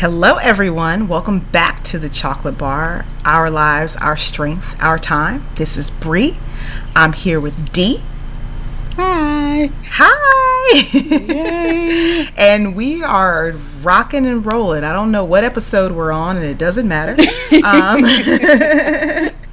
Hello, everyone. Welcome back to the Chocolate Bar. Our lives, our strength, our time. This is Bri. I'm here with Di. Hi. Hi. and we are rocking and rolling. I don't know what episode we're on, and it doesn't matter. Um,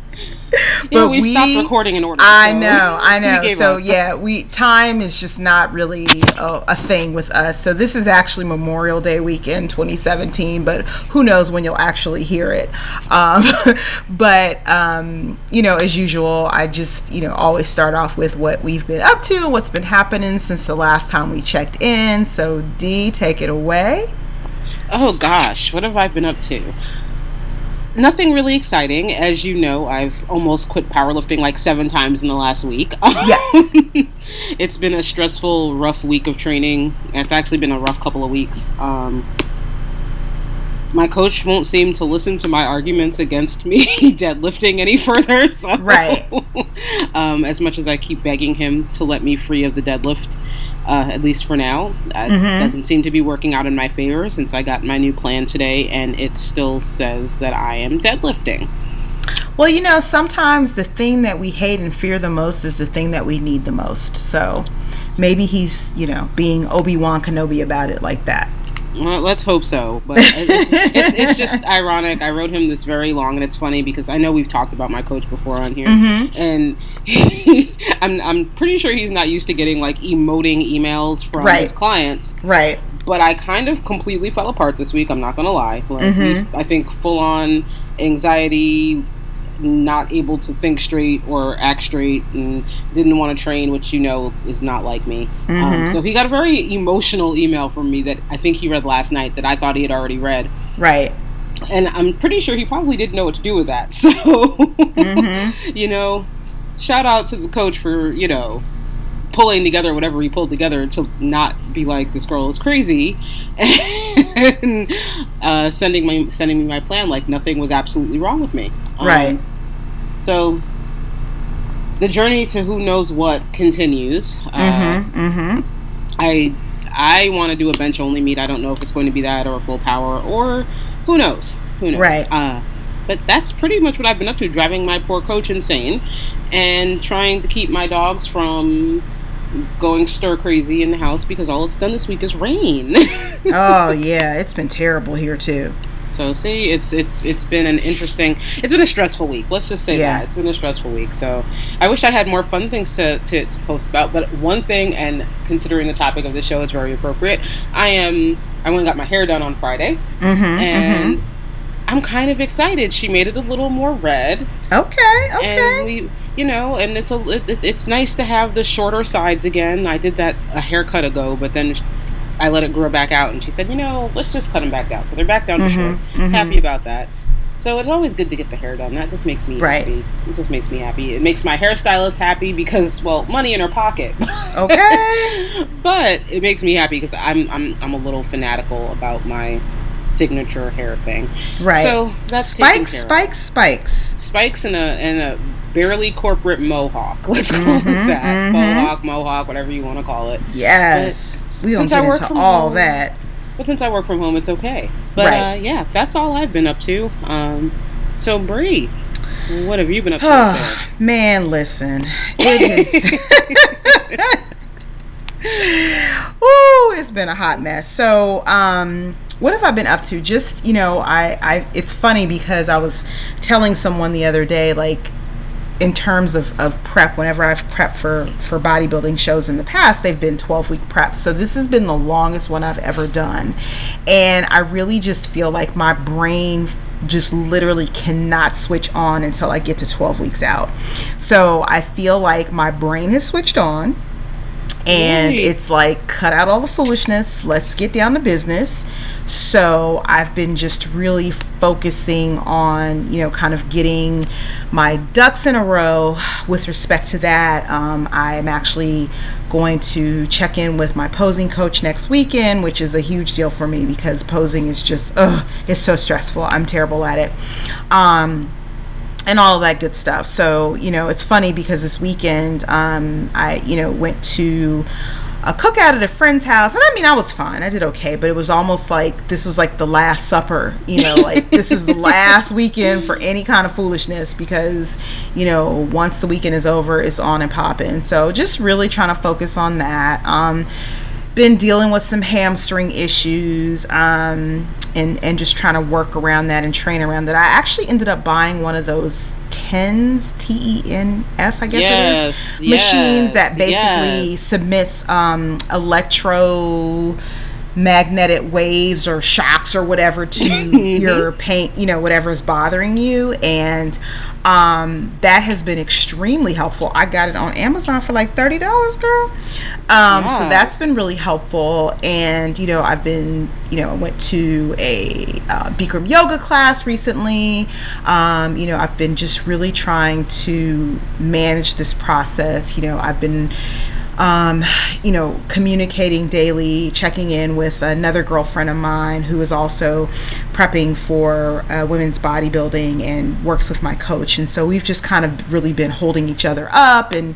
yeah, we stopped recording in order. I so know, I know. So up. yeah, we time is just not really a, a, thing with us. So this is actually Memorial Day weekend 2017, but who knows when you'll actually hear it. Um, but um, you know, as usual, I just you know always start off with what we've been up to and what's been happening since the last time we checked in. So Di, take it away. Oh gosh, what have I been up to? Nothing really exciting. As you know, I've almost quit powerlifting like seven times in the last week. Yes. it's been a stressful, rough week of training. It's actually been a rough couple of weeks. Um, my coach won't seem to listen to my arguments against me deadlifting any further. So, right. um, as much as I keep begging him to let me free of the deadlift, uh, at least for now. That mm-hmm. doesn't seem to be working out in my favor since I got my new plan today, and it still says that I am deadlifting. Well, you know, sometimes the thing that we hate and fear the most is the thing that we need the most. So maybe he's, you know, being Obi Wan Kenobi about it like that. Well, let's hope so. But it's, it's, it's, just ironic. I wrote him this very long, and it's funny because I know we've talked about my coach before on here, mm-hmm. and he, I'm I'm pretty sure he's not used to getting like emoting emails from right. his clients. Right. But I kind of completely fell apart this week. I'm not gonna lie. Like, mm-hmm. I think full on anxiety, not able to think straight or act straight and didn't want to train, which you know is not like me. Um, mm-hmm. Um, so he got a very emotional email from me that I think he read last night that I thought he had already read. Right. And I'm pretty sure he probably didn't know what to do with that. So, mm-hmm. you know, shout out to the coach for, you know, pulling together whatever he pulled together to not be like this girl is crazy and uh, sending my sending me my plan like nothing was absolutely wrong with me um, right so the journey to who knows what continues uh, mm-hmm, mm-hmm. i i want to do a bench only meet i don't know if it's going to be that or a full power or who knows who knows right uh, but that's pretty much what I've been up to, driving my poor coach insane and trying to keep my dogs from going stir crazy in the house because all it's done this week is rain. oh yeah, it's been terrible here too. So see, it's it's it's been an interesting, it's been a stressful week. Let's just say yeah. that it's been a stressful week. So I wish I had more fun things to, to, to post about. But one thing, and considering the topic of the show is very appropriate, I am I went and got my hair done on Friday, mm-hmm, and mm-hmm. I'm kind of excited. She made it a little more red. Okay, okay. And we you know, and it's a it, it's nice to have the shorter sides again. I did that a haircut ago, but then I let it grow back out, and she said, you know, let's just cut them back down. So they're back down to mm-hmm, short. Mm-hmm. Happy about that. So it's always good to get the hair done. That just makes me right. happy. It just makes me happy. It makes my hairstylist happy because, well, money in her pocket. Okay. but it makes me happy because I'm I'm I'm a little fanatical about my signature hair thing. Right. So that's spikes, spikes, spikes, spikes, and a and a barely corporate mohawk. Let's call mm-hmm, it that. Mm-hmm. Mohawk, mohawk, whatever you want to call it. Yes. But we don't get into all home, that. But since I work from home, it's okay. But right. uh, yeah, that's all I've been up to. Um, so Bri, what have you been up to? Oh man, listen, it is. Ooh, it's been a hot mess. So, um, what have I been up to? Just you know, I, I. It's funny because I was telling someone the other day, like in terms of, of prep, whenever I've prepped for, for bodybuilding shows in the past, they've been 12 week preps. So this has been the longest one I've ever done. And I really just feel like my brain just literally cannot switch on until I get to 12 weeks out. So I feel like my brain has switched on and it's like cut out all the foolishness. Let's get down to business. So i've been just really focusing on you know kind of getting my ducks in a row with respect to that. Um, i'm actually going to check in with my posing coach next weekend which is a huge deal for me because posing is just ugh, it's so stressful. I'm terrible at it. Um, and all of that good stuff. So, you know, it's funny because this weekend, um, I, you know, went to a cookout at a friend's house. And I mean, I was fine. I did okay, but it was almost like this was like the last supper, you know, like this is the last weekend for any kind of foolishness because, you know, once the weekend is over, it's on and popping. So just really trying to focus on that. Um, been dealing with some hamstring issues um, and and just trying to work around that and train around that. I actually ended up buying one of those TENS T E N S I guess yes, it is machines that basically yes. submits um, electro magnetic waves or shocks or whatever to your pain, you know, whatever is bothering you. And um, that has been extremely helpful. I got it on Amazon for like $30, girl. Um, yes. So that's been really helpful. And, you know, I've been, you know, I went to a uh, Bikram yoga class recently. Um, you know, I've been just really trying to manage this process. You know, I've been um, you know, communicating daily, checking in with another girlfriend of mine who is also prepping for uh, women's bodybuilding and works with my coach. And so we've just kind of really been holding each other up and,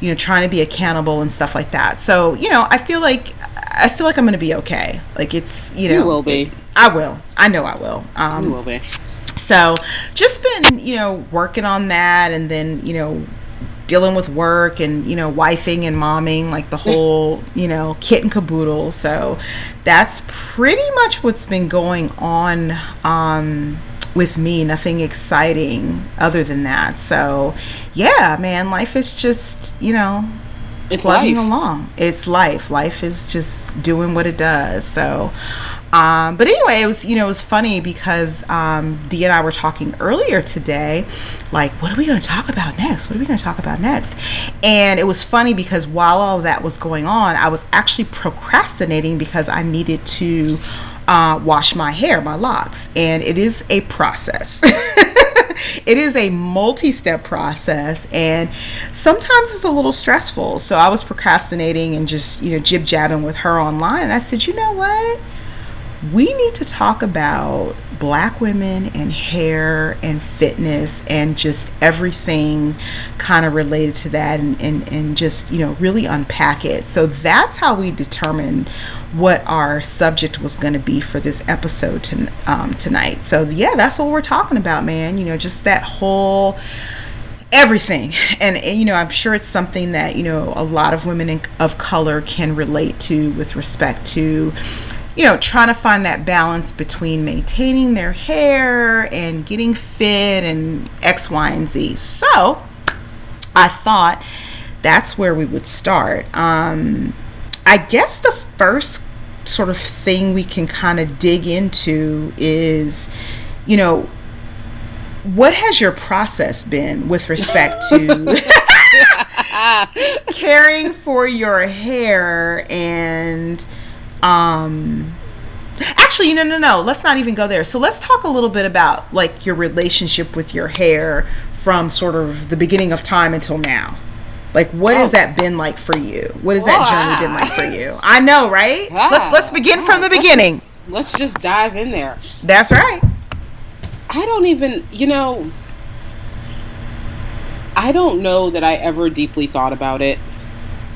you know, trying to be accountable and stuff like that. So, you know, I feel like I feel like I'm going to be okay. Like it's, you know, you will be. I will. I know I will. Um, you will be. So, just been, you know, working on that and then, you know, dealing with work and you know wifing and momming like the whole you know kit and caboodle. So that's pretty much what's been going on um, with me. Nothing exciting other than that. So yeah man life is just you know it's plugging along. It's life. Life is just doing what it does. So um, but anyway, it was you know it was funny because um, Di and I were talking earlier today, like what are we going to talk about next? What are we going to talk about next? And it was funny because while all that was going on, I was actually procrastinating because I needed to uh, wash my hair, my locks, and it is a process. it is a multi-step process and sometimes it's a little stressful so i was procrastinating and just you know jib jabbing with her online and i said you know what we need to talk about black women and hair and fitness and just everything kind of related to that and, and, and just, you know, really unpack it. So that's how we determined what our subject was going to be for this episode to, um, tonight. So, yeah, that's what we're talking about, man. You know, just that whole everything and, you know i'm sure it's something that you know a lot of women in, of color can relate to with respect to you know, trying to find that balance between maintaining their hair and getting fit and X, Y, and Z. So I thought that's where we would start. Um, I guess the first sort of thing we can kind of dig into is, you know, what has your process been with respect to caring for your hair and um actually no no no. Let's not even go there. So let's talk a little bit about like your relationship with your hair from sort of the beginning of time until now. Like what oh. has that been like for you? What has that journey been like for you? I know right? Let's let's begin from the beginning. let's just dive in there. That's right. I don't even you know i don't know that i ever deeply thought about it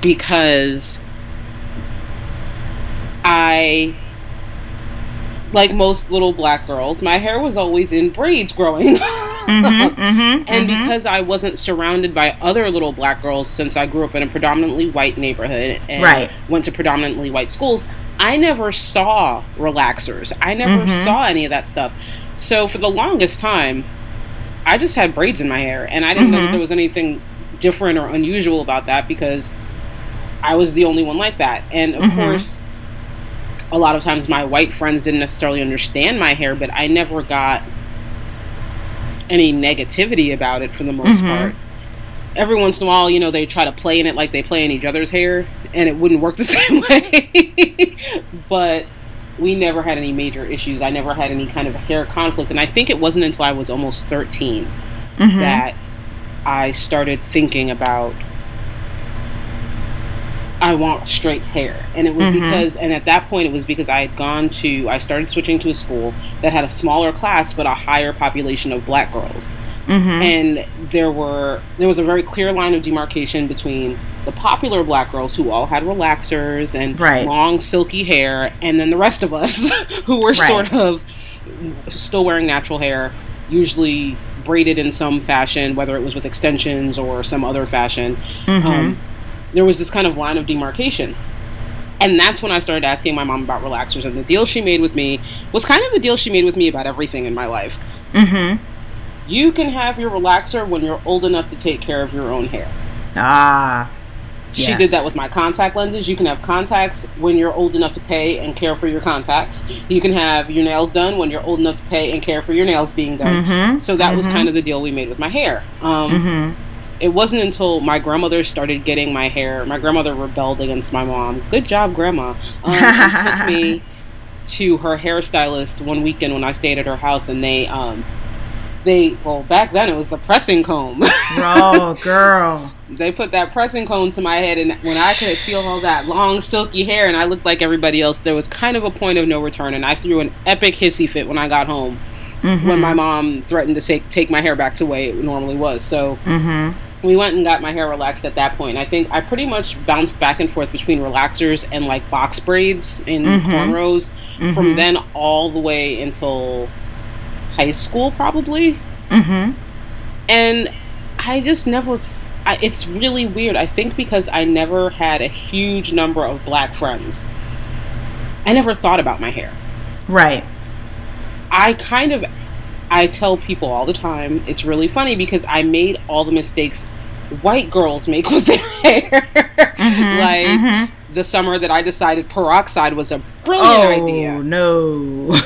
because I like most little black girls, my hair was always in braids growing. mm-hmm, mm-hmm, and mm-hmm. because I wasn't surrounded by other little black girls since I grew up in a predominantly white neighborhood and right. went to predominantly white schools, I never saw relaxers. I never mm-hmm. saw any of that stuff. So for the longest time, I just had braids in my hair and I didn't know that mm-hmm. there was anything different or unusual about that because I was the only one like that. And of mm-hmm. course, a lot of times my white friends didn't necessarily understand my hair, but I never got any negativity about it for the most mm-hmm. part. Every once in a while, you know, they try to play in it like they play in each other's hair, and it wouldn't work the same way. but we never had any major issues. I never had any kind of hair conflict. And I think it wasn't until I was almost 13 mm-hmm. that I started thinking about I want straight hair. And it was Mhm. because, and at that point, it was because I had gone to, I started switching to a school that had a smaller class but a higher population of black girls. Mhm. And there were, there was a very clear line of demarcation between the popular black girls who all had relaxers and Right. long silky hair, and then the rest of us who were Right. sort of still wearing natural hair, usually braided in some fashion, whether it was with extensions or some other fashion. Mhm. Um, there was this kind of line of demarcation. And that's when I started asking my mom about relaxers. And the deal she made with me was kind of the deal she made with me about everything in my life. Mhm. You can have your relaxer when you're old enough to take care of your own hair. Ah. She Yes. did that with my contact lenses. You can have contacts when you're old enough to pay and care for your contacts. You can have your nails done when you're old enough to pay and care for your nails being done. Mhm. So that was Mhm. kind of the deal we made with my hair. Um, Mhm. It wasn't until my grandmother started getting my hair. My grandmother rebelled against my mom. Good job, grandma. Um, took me to her hairstylist one weekend when I stayed at her house, and they, um, they well back then it was the pressing comb. Oh, girl. they put that pressing comb to my head, and when I could feel all that long silky hair, and I looked like everybody else, there was kind of a point of no return, and I threw an epic hissy fit when I got home. Mhm. When my mom threatened to take take my hair back to the way it normally was, so Mhm. We went and got my hair relaxed at that point. I think I pretty much bounced back and forth between relaxers and like box braids in Mhm. cornrows from Mhm. then all the way until high school, probably. Mhm. And I just never. I, it's really weird. I think because I never had a huge number of black friends, I never thought about my hair. Right. I kind of I tell people all the time it's really funny because I made all the mistakes white girls make with their hair. Mhm. like Mhm. the summer that I decided peroxide was a brilliant idea. Oh idea no.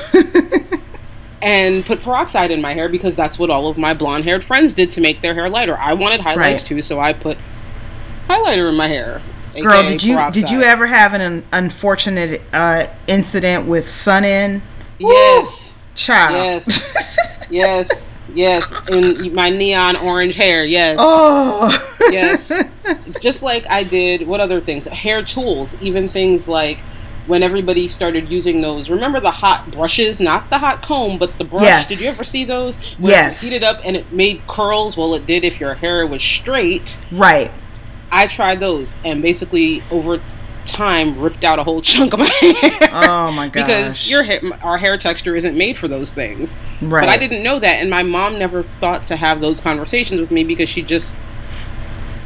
and put peroxide in my hair because that's what all of my blonde haired friends did to make their hair lighter. I wanted highlights Right. too, so I put highlighter in my hair. Girl, did you did you ever have an unfortunate uh, incident with Sun-In? Yes. Child. Yes. yes. Yes. In my neon orange hair, yes. Oh. yes. Just like I did, what other things? Hair tools, even things like when everybody started using those. Remember the hot brushes, not the hot comb, but the brush. Yes. Did you ever see those? Where Yes. It up and it made curls. Well, it did if your hair was straight. right. I tried those and basically over time ripped out a whole chunk of my hair. Oh my gosh. because your hair, our hair texture isn't made for those things. right. But I didn't know that, and my mom never thought to have those conversations with me because she just,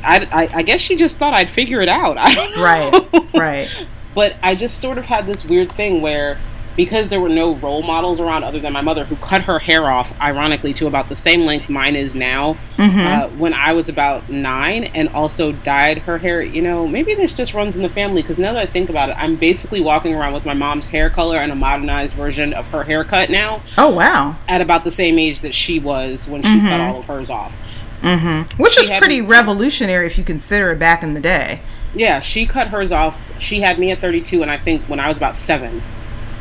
I, I, I guess she just thought I'd figure it out. I don't know. Right. Right. But I just sort of had this weird thing where, because there were no role models around other than my mother, who cut her hair off, ironically, to about the same length mine is now, Mhm. uh, when I was about nine, and also dyed her hair. You know, maybe this just runs in the family because now that I think about it, I'm basically walking around with my mom's hair color and a modernized version of her haircut now oh wow. at about the same age that she was when she cut all of hers off. hmm Which She is pretty me- revolutionary if you consider it back in the day. Yeah, she cut hers off. She had me at 32, and I think when I was about seven,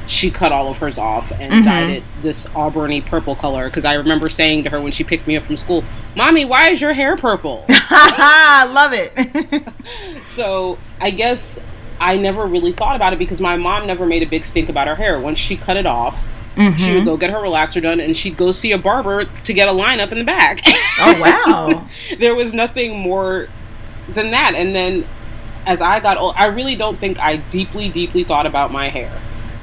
she cut all of hers off and Mhm. dyed it this auburny purple color. Because I remember saying to her when she picked me up from school, "Mommy, why is your hair purple?" I love it. so I guess I never really thought about it because my mom never made a big stink about her hair. Once she cut it off, she Mhm. would go get her relaxer done, and she'd go see a barber to get a line up in the back. Oh wow. there was nothing more than that. And then as I got old, I really don't think I deeply, deeply thought about my hair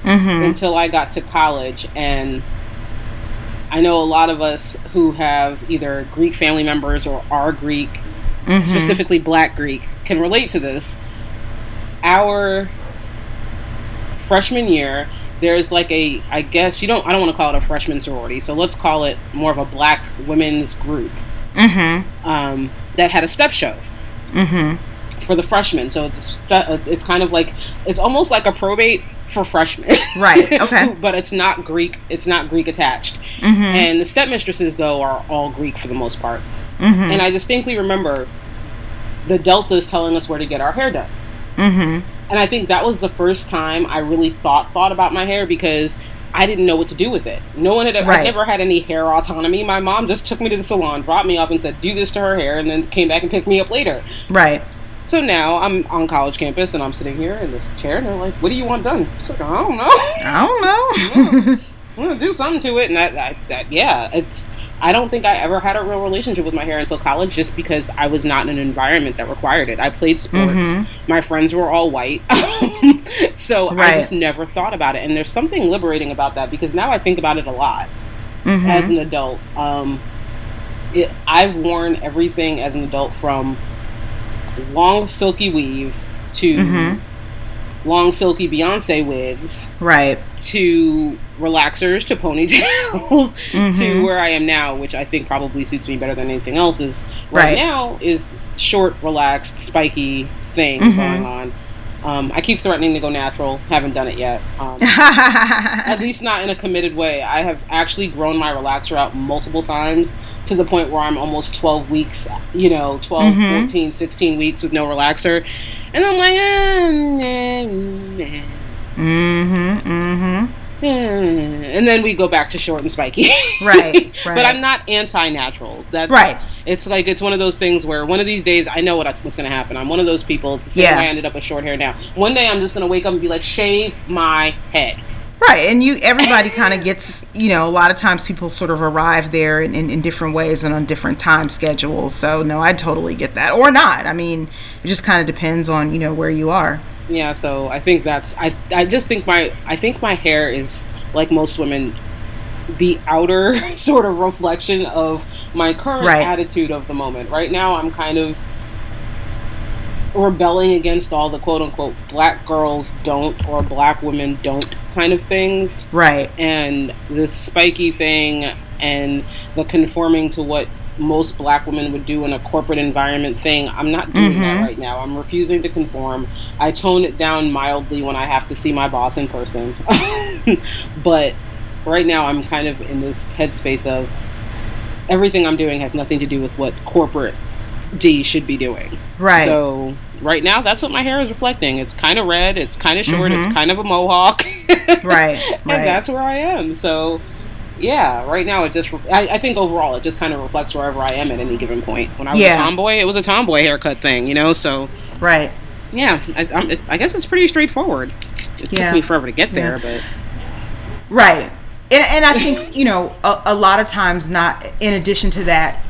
hmm until I got to college. And I know a lot of us who have either Greek family members or are Greek, hmm specifically Black Greek, can relate to this. Our freshman year, there's like a, I guess you don't, I don't want to call it a freshman sorority, so let's call it more of a Black women's group hmm um, that had a step show. hmm for the freshmen. So it's it's kind of like it's almost like a probate for freshmen. Right, okay. but it's not Greek. It's not Greek attached. hmm And the stepmistresses though are all Greek for the most part. hmm And I distinctly remember the deltas telling us where to get our hair done. hmm And I think that was the first time I really thought thought about my hair because I didn't know what to do with it. No one had I Right. never had any hair autonomy. My mom just took me to the salon, dropped me off, and said, "Do this to her hair," and then came back and picked me up later. Right. So now I'm on college campus and I'm sitting here in this chair and they're like, "What do you want done?" Like, I don't know. I don't know. I'm gonna do something to it, and that, that, that, yeah, it's. I don't think I ever had a real relationship with my hair until college, just because I was not in an environment that required it. I played sports. Mhm. My friends were all white, so I just never thought about it. And there's something liberating about that because now I think about it a lot Mhm. as an adult. Um, it, I've worn everything as an adult from long silky weave to Mhm. long silky Beyonce wigs right. to relaxers to ponytails to Mhm. where I am now, which I think probably suits me better than anything else. Is right, Right. now is short, relaxed, spiky thing Mhm. going on. Um, I keep threatening to go natural. Haven't done it yet. Um, at least not in a committed way. I have actually grown my relaxer out multiple times to the point where I'm almost 12 weeks, you know, 12, Mhm. 14, 16 weeks with no relaxer. And I'm like, mm-hmm, mm-hmm. Mhm. eh. and then we go back to short and spiky. Right, but. I'm not anti-natural. That's Right. It's like it's one of those things where one of these days I know what what's going to happen. I'm one of those people. It's the same Yeah. way I ended up with short hair now. One day I'm just going to wake up and be like, shave my head. Right, and you everybody kind of gets you know a lot of times people sort of arrive there in, in, in different ways and on different time schedules. So no, I totally get that, or not. I mean, it just kind of depends on you know where you are. yeah so i think that's i i just think my i think my hair is like most women the outer sort of reflection of my current Right. attitude of the moment right now i'm kind of rebelling against all the quote unquote black girls don't or black women don't kind of things. Right, and this spiky thing and the conforming to what most black women would do in a corporate environment thing i'm not doing that Mhm. right now. I'm refusing to conform. I tone it down mildly when i have to see my boss in person. But right now i'm kind of in this headspace of everything i'm doing has nothing to do with what corporate Di should be doing right, so right now that's what my hair is reflecting it's kind of red it's kind of short Mhm. it's kind of a mohawk right, and right. that's where I am. So, yeah, right now it just, re- I, I think overall it just kind of reflects wherever I am at any given point. When I was Yeah. a tomboy, it was a tomboy haircut thing, you know? So, right. yeah, I, it, I guess it's pretty straightforward. It Yeah. took me forever to get there, Yeah. but Right. And, and I think, you know, a, a lot of times not in addition to that,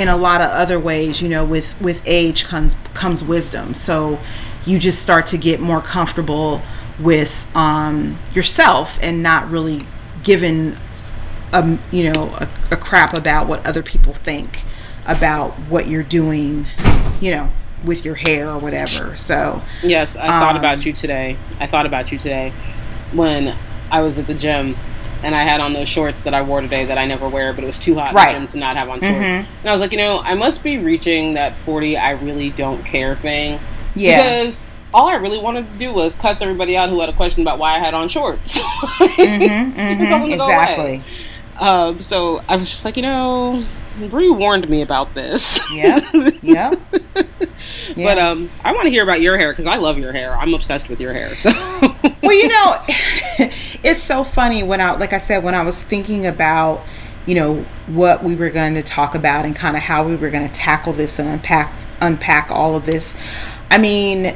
in a lot of other ways, you know, with, with age comes comes wisdom. So you just start to get more comfortable with um, yourself and not really given um, you know, a, a crap about what other people think about what you're doing, you know, with your hair or whatever. So yes, I thought Um, about you today. I thought about you today when I was at the gym. And I had on those shorts that I wore today that I never wear, but it was too hot Right. in the gym to not have on shorts. Mhm. And I was like, you know, I must be reaching that 40 I really don't care thing. yeah. Because all I really wanted to do was cuss everybody out who had a question about why I had on shorts. Mhm, them mhm, exactly. Um, so I was just like, you know, Bri warned me about this. Yep. Yep. But um, I want to hear about your hair because I love your hair. I'm obsessed with your hair. So well, you know, it's so funny when I, like I said, when I was thinking about, you know, what we were going to talk about and kind of how we were going to tackle this and unpack unpack all of this. I mean,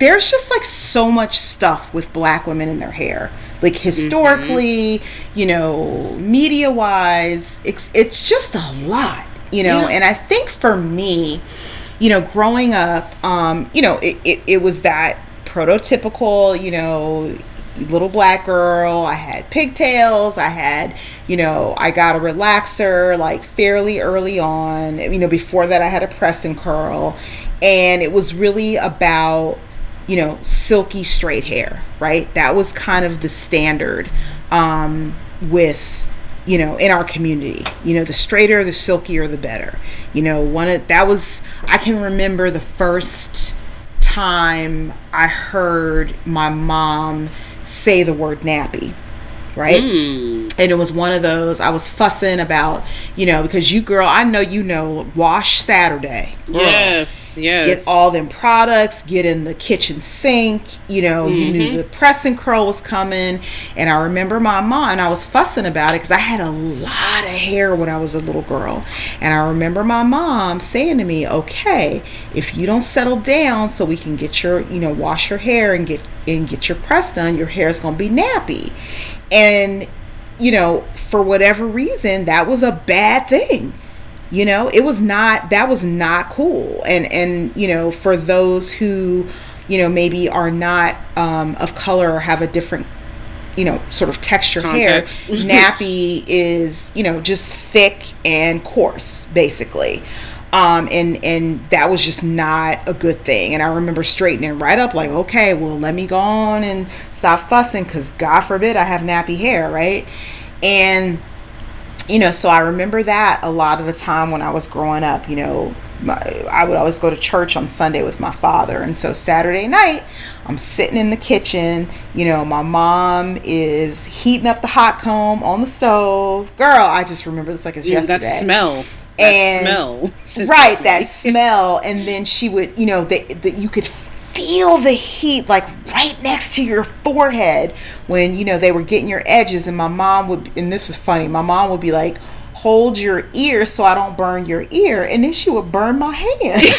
there's just like so much stuff with black women in their hair. Like historically, you know, media wise, it's it's just a lot, you know. Yeah. And I think for me, you know, growing up, um, you know, it, it, it was that prototypical, you know, little black girl. I had pigtails. I had, you know, I got a relaxer like fairly early on. You know, before that, I had a press and curl. And it was really about, you know, silky straight hair, right? That was kind of the standard um, with, you know, in our community. You know, the straighter, the silkier, the better. You know, one of that was, I can remember the first time I heard my mom say the word nappy, right? Mm. And it was one of those I was fussing about, you know, because you girl, I know you know, wash Saturday. Girl. Yes, yes. Get all them products, get in the kitchen sink, you know, mm-hmm. you knew mm-hmm. the press and curl was coming. And I remember my mom, and I was fussing about it because I had a lot of hair when I was a little girl. And I remember my mom saying to me, okay, if you don't settle down so we can get your, you know, wash your hair and get and get your press done, your hair is going to be nappy. And, you know, for whatever reason, that was a bad thing. You know, it was not, that was not cool. And, and, you know, for those who, you know, maybe are not um, of color or have a different you know, sort of texture Context. hair. Nappy is, you know, just thick and coarse, basically. Um, and and that was just not a good thing. And I remember straightening right up, like, okay, well, let me go on and stop fussing because God forbid I have nappy hair, right? And, you know, so I remember that a lot of the time when I was growing up, you know, my, I would always go to church on Sunday with my father. And so Saturday night, I'm sitting in the kitchen. You know, my mom is heating up the hot comb on the stove. Girl, I just remember this like it's yeah, yesterday. That smell. That and, smell. right, that smell. And then she would, you know, that you could feel the heat like right next to your forehead when you know they were getting your edges and my mom would and this is funny my mom would be like hold your ear so I don't burn your ear. And then she would burn my hand. she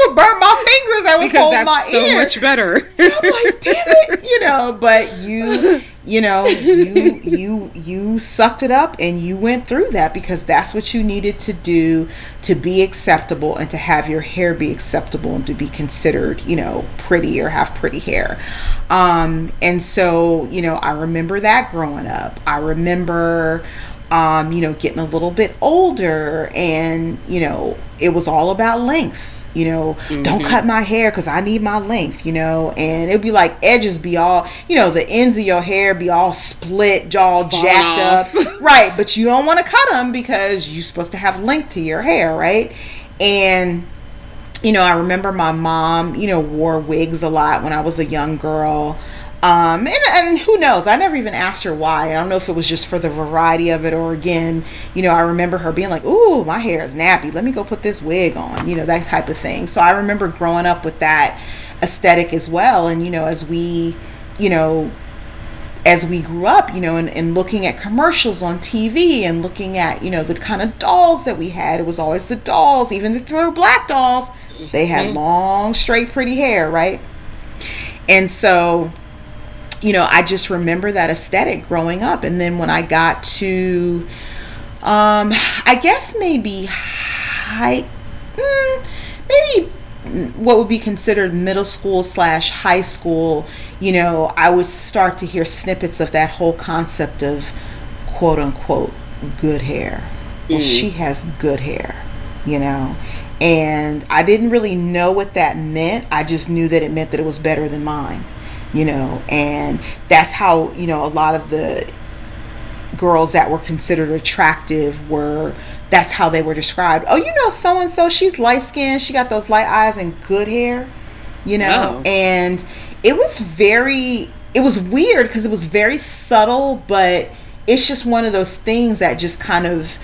would burn my fingers. I would because hold my so ear. So much better. I'm like, damn it, you know. But you you know you you you sucked it up and you went through that because that's what you needed to do to be acceptable and to have your hair be acceptable and to be considered you know pretty or have pretty hair. Um, and so you know i remember that growing up. I remember um, you know getting a little bit older and you know it was all about length you know mm-hmm. don't cut my hair because i need my length you know and it'd be like edges be all you know the ends of your hair be all split all jacked off. up right but you don't want to cut them because you're supposed to have length to your hair right and you know i remember my mom you know wore wigs a lot when i was a young girl um, and, and who knows? I never even asked her why. I don't know if it was just for the variety of it or again, you know, I remember her being like, Ooh, my hair is nappy. Let me go put this wig on, you know, that type of thing. So I remember growing up with that aesthetic as well. And, you know, as we, you know, as we grew up, you know, and, and looking at commercials on TV and looking at, you know, the kind of dolls that we had, it was always the dolls, even if they were black dolls, they had mm-hmm. long, straight, pretty hair, right? And so you know, I just remember that aesthetic growing up. And then when I got to, um, I guess maybe high, mm, maybe what would be considered middle school slash high school, you know, I would start to hear snippets of that whole concept of quote unquote good hair. Well, mm. she has good hair, you know. And I didn't really know what that meant. I just knew that it meant that it was better than mine you know, and that's how, you know, a lot of the girls that were considered attractive were that's how they were described. Oh, you know, so and so, she's light skinned, she got those light eyes and good hair, you know, oh. and it was very, it was weird because it was very subtle, but it's just one of those things that just kind of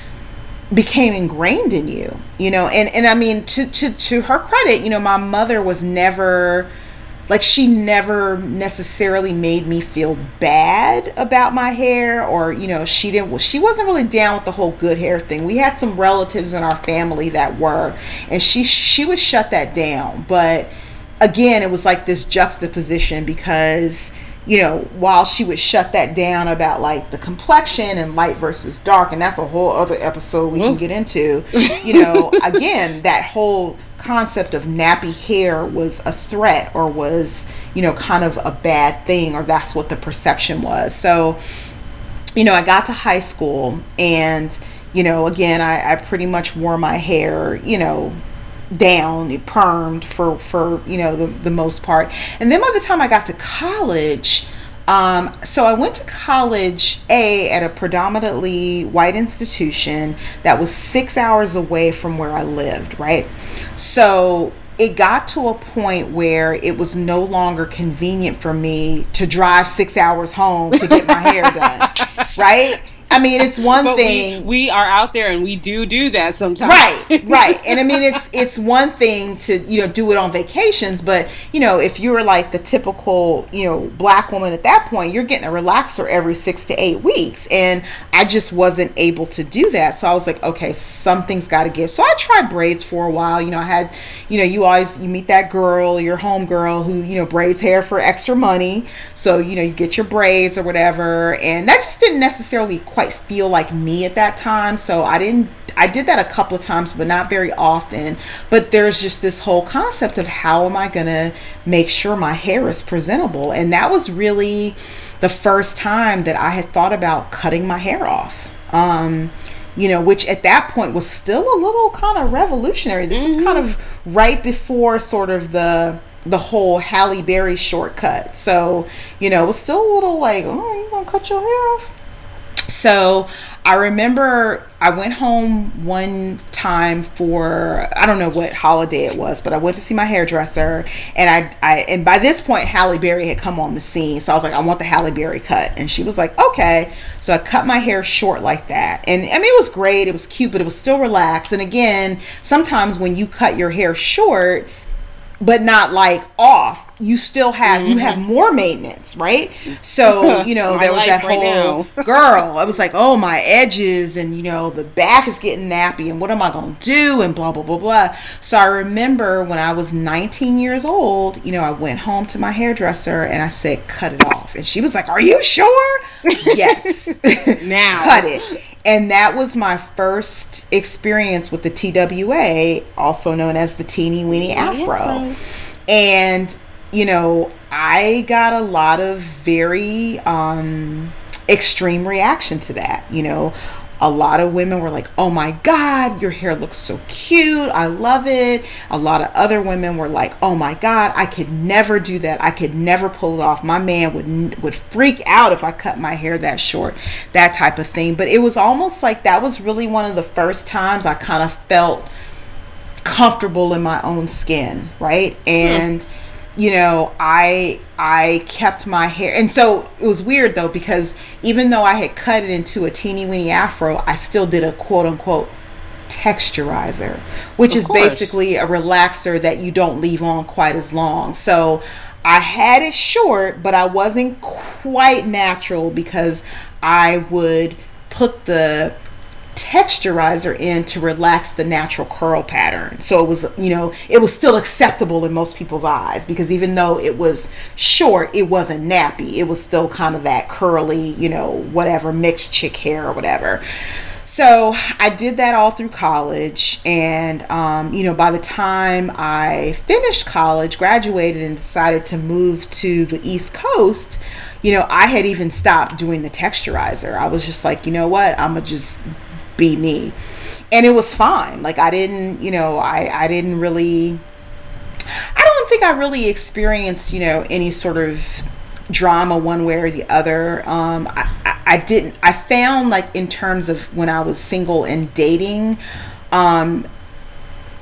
became ingrained in you, you know, and, and I mean, to, to, to her credit, you know, my mother was never, like she never necessarily made me feel bad about my hair or you know she didn't Well, she wasn't really down with the whole good hair thing. We had some relatives in our family that were and she she would shut that down. But again it was like this juxtaposition because you know while she would shut that down about like the complexion and light versus dark and that's a whole other episode we can get into you know again that whole concept of nappy hair was a threat or was, you know, kind of a bad thing, or that's what the perception was. So, you know, I got to high school and, you know, again, I, I pretty much wore my hair, you know, down, it permed for, for you know, the, the most part. And then by the time I got to college, um, so I went to college A at a predominantly white institution that was six hours away from where I lived, right? So it got to a point where it was no longer convenient for me to drive six hours home to get my hair done. Right? I mean, it's one thing. we, we are out there and we do do that sometimes. right right. And i mean it's it's one thing to you know do it on vacations but you know if you're like the typical you know black woman at that point you're getting a relaxer every six to eight weeks. And i just wasn't able to do that. So i was like okay something's got to give. So i tried braids for a while. You know i had you know you always you meet that girl your home girl who you know braids hair for extra money. So you know you get your braids or whatever. And that just didn't necessarily quite feel like me at that time so i didn't I did that a couple of times, but not very often. But there's just this whole concept of how am I going to make sure my hair is presentable? And that was really the first time that I had thought about cutting my hair off. Um, you know, which at that point was still a little kind of revolutionary. This was kind of right before sort of the the whole Halle Berry shortcut. So, you know, it was still a little like, oh, you gonna cut your hair off? So I remember I went home one time for I don't know what holiday it was, but I went to see my hairdresser, and I, I and by this point Halle Berry had come on the scene, so I was like, I want the Halle Berry cut, and she was like, okay. So I cut my hair short like that, and I mean it was great, it was cute, but it was still relaxed. And again, sometimes when you cut your hair short, but not like off you still have you have mm-hmm. more maintenance right? So you know there was that right whole now. girl i was like oh my edges and you know the back is getting nappy and what am i gonna do and blah blah blah blah. So i remember when i was 19 years old you know i went home to my hairdresser and i said cut it off. And she was like are you sure? Yes. Now. cut it. And that was my first experience with the TWA, also known as the teeny weeny afro. And you know, I got a lot of very um, extreme reaction to that. You know, a lot of women were like, "Oh my God, your hair looks so cute! I love it." A lot of other women were like, "Oh my God, I could never do that. I could never pull it off. My man would would freak out if I cut my hair that short." That type of thing. But it was almost like that was really one of the first times I kind of felt comfortable in my own skin, right? And you know, I I kept my hair, and so it was weird though because even though I had cut it into a teeny weeny afro, I still did a quote unquote texturizer, which Of is course. basically a relaxer that you don't leave on quite as long. So I had it short, but I wasn't quite natural because I would put the texturizer in to relax the natural curl pattern. So it was, you know, it was still acceptable in most people's eyes because even though it was short, it wasn't nappy. It was still kind of that curly, you know, whatever mixed chick hair or whatever. So I did that all through college, and um, you know, by the time I finished college, graduated, and decided to move to the East Coast, you know, I had even stopped doing the texturizer. I was just like, you know what, I'm gonna just be me, and it was fine. Like I didn't, you know, I I didn't really I don't think I really experienced, you know, any sort of drama one way or the other. Um, I, I, I didn't. I found like in terms of when I was single and dating, um,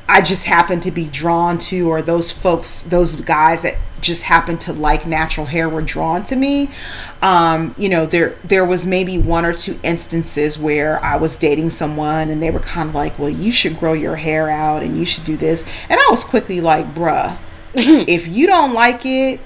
I just happened to be drawn to, or those folks, those guys that just happened to like natural hair were drawn to me. Um, you know, there there was maybe one or two instances where I was dating someone and they were kind of like, "Well, you should grow your hair out and you should do this," and I was quickly like, "Bruh, if you don't like it,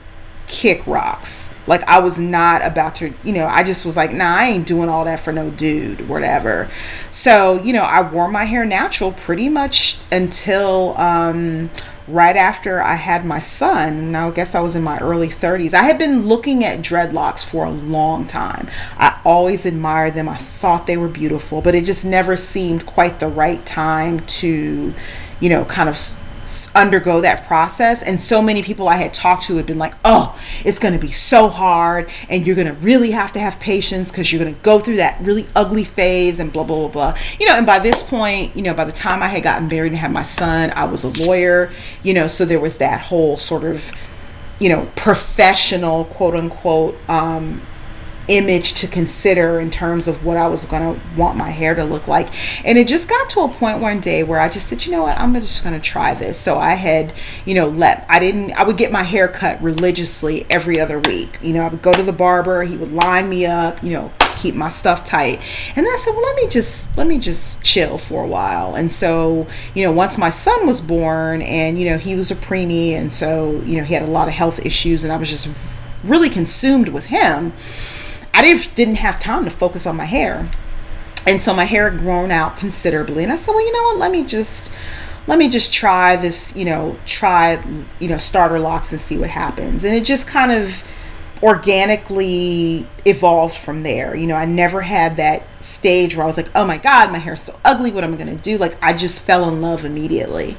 kick rocks." Like I was not about to, you know, I just was like, nah, I ain't doing all that for no dude, whatever. So, you know, I wore my hair natural pretty much until um, right after I had my son. Now, I guess I was in my early 30s. I had been looking at dreadlocks for a long time. I always admired them. I thought they were beautiful, but it just never seemed quite the right time to, you know, kind of undergo that process. And so many people i had talked to had been like oh it's going to be so hard and you're going to really have to have patience because you're going to go through that really ugly phase and blah blah blah blah. You know and by this point you know by the time i had gotten married and had my son i was a lawyer you know so there was that whole sort of you know professional quote unquote um image to consider in terms of what I was going to want my hair to look like. And it just got to a point one day where I just said, you know what, I'm just going to try this. So I had, you know, let, I didn't, I would get my hair cut religiously every other week. You know, I would go to the barber, he would line me up, you know, keep my stuff tight. And then I said, well, let me just, let me just chill for a while. And so, you know, once my son was born and, you know, he was a preemie and so, you know, he had a lot of health issues and I was just really consumed with him I didn't, didn't have time to focus on my hair. And so my hair had grown out considerably. And I said, well, you know what? Let me just let me just try this, you know, try, you know, starter locks and see what happens. And it just kind of organically evolved from there. You know, I never had that stage where I was like, oh my God, my hair's so ugly. What am I going to do? Like, I just fell in love immediately.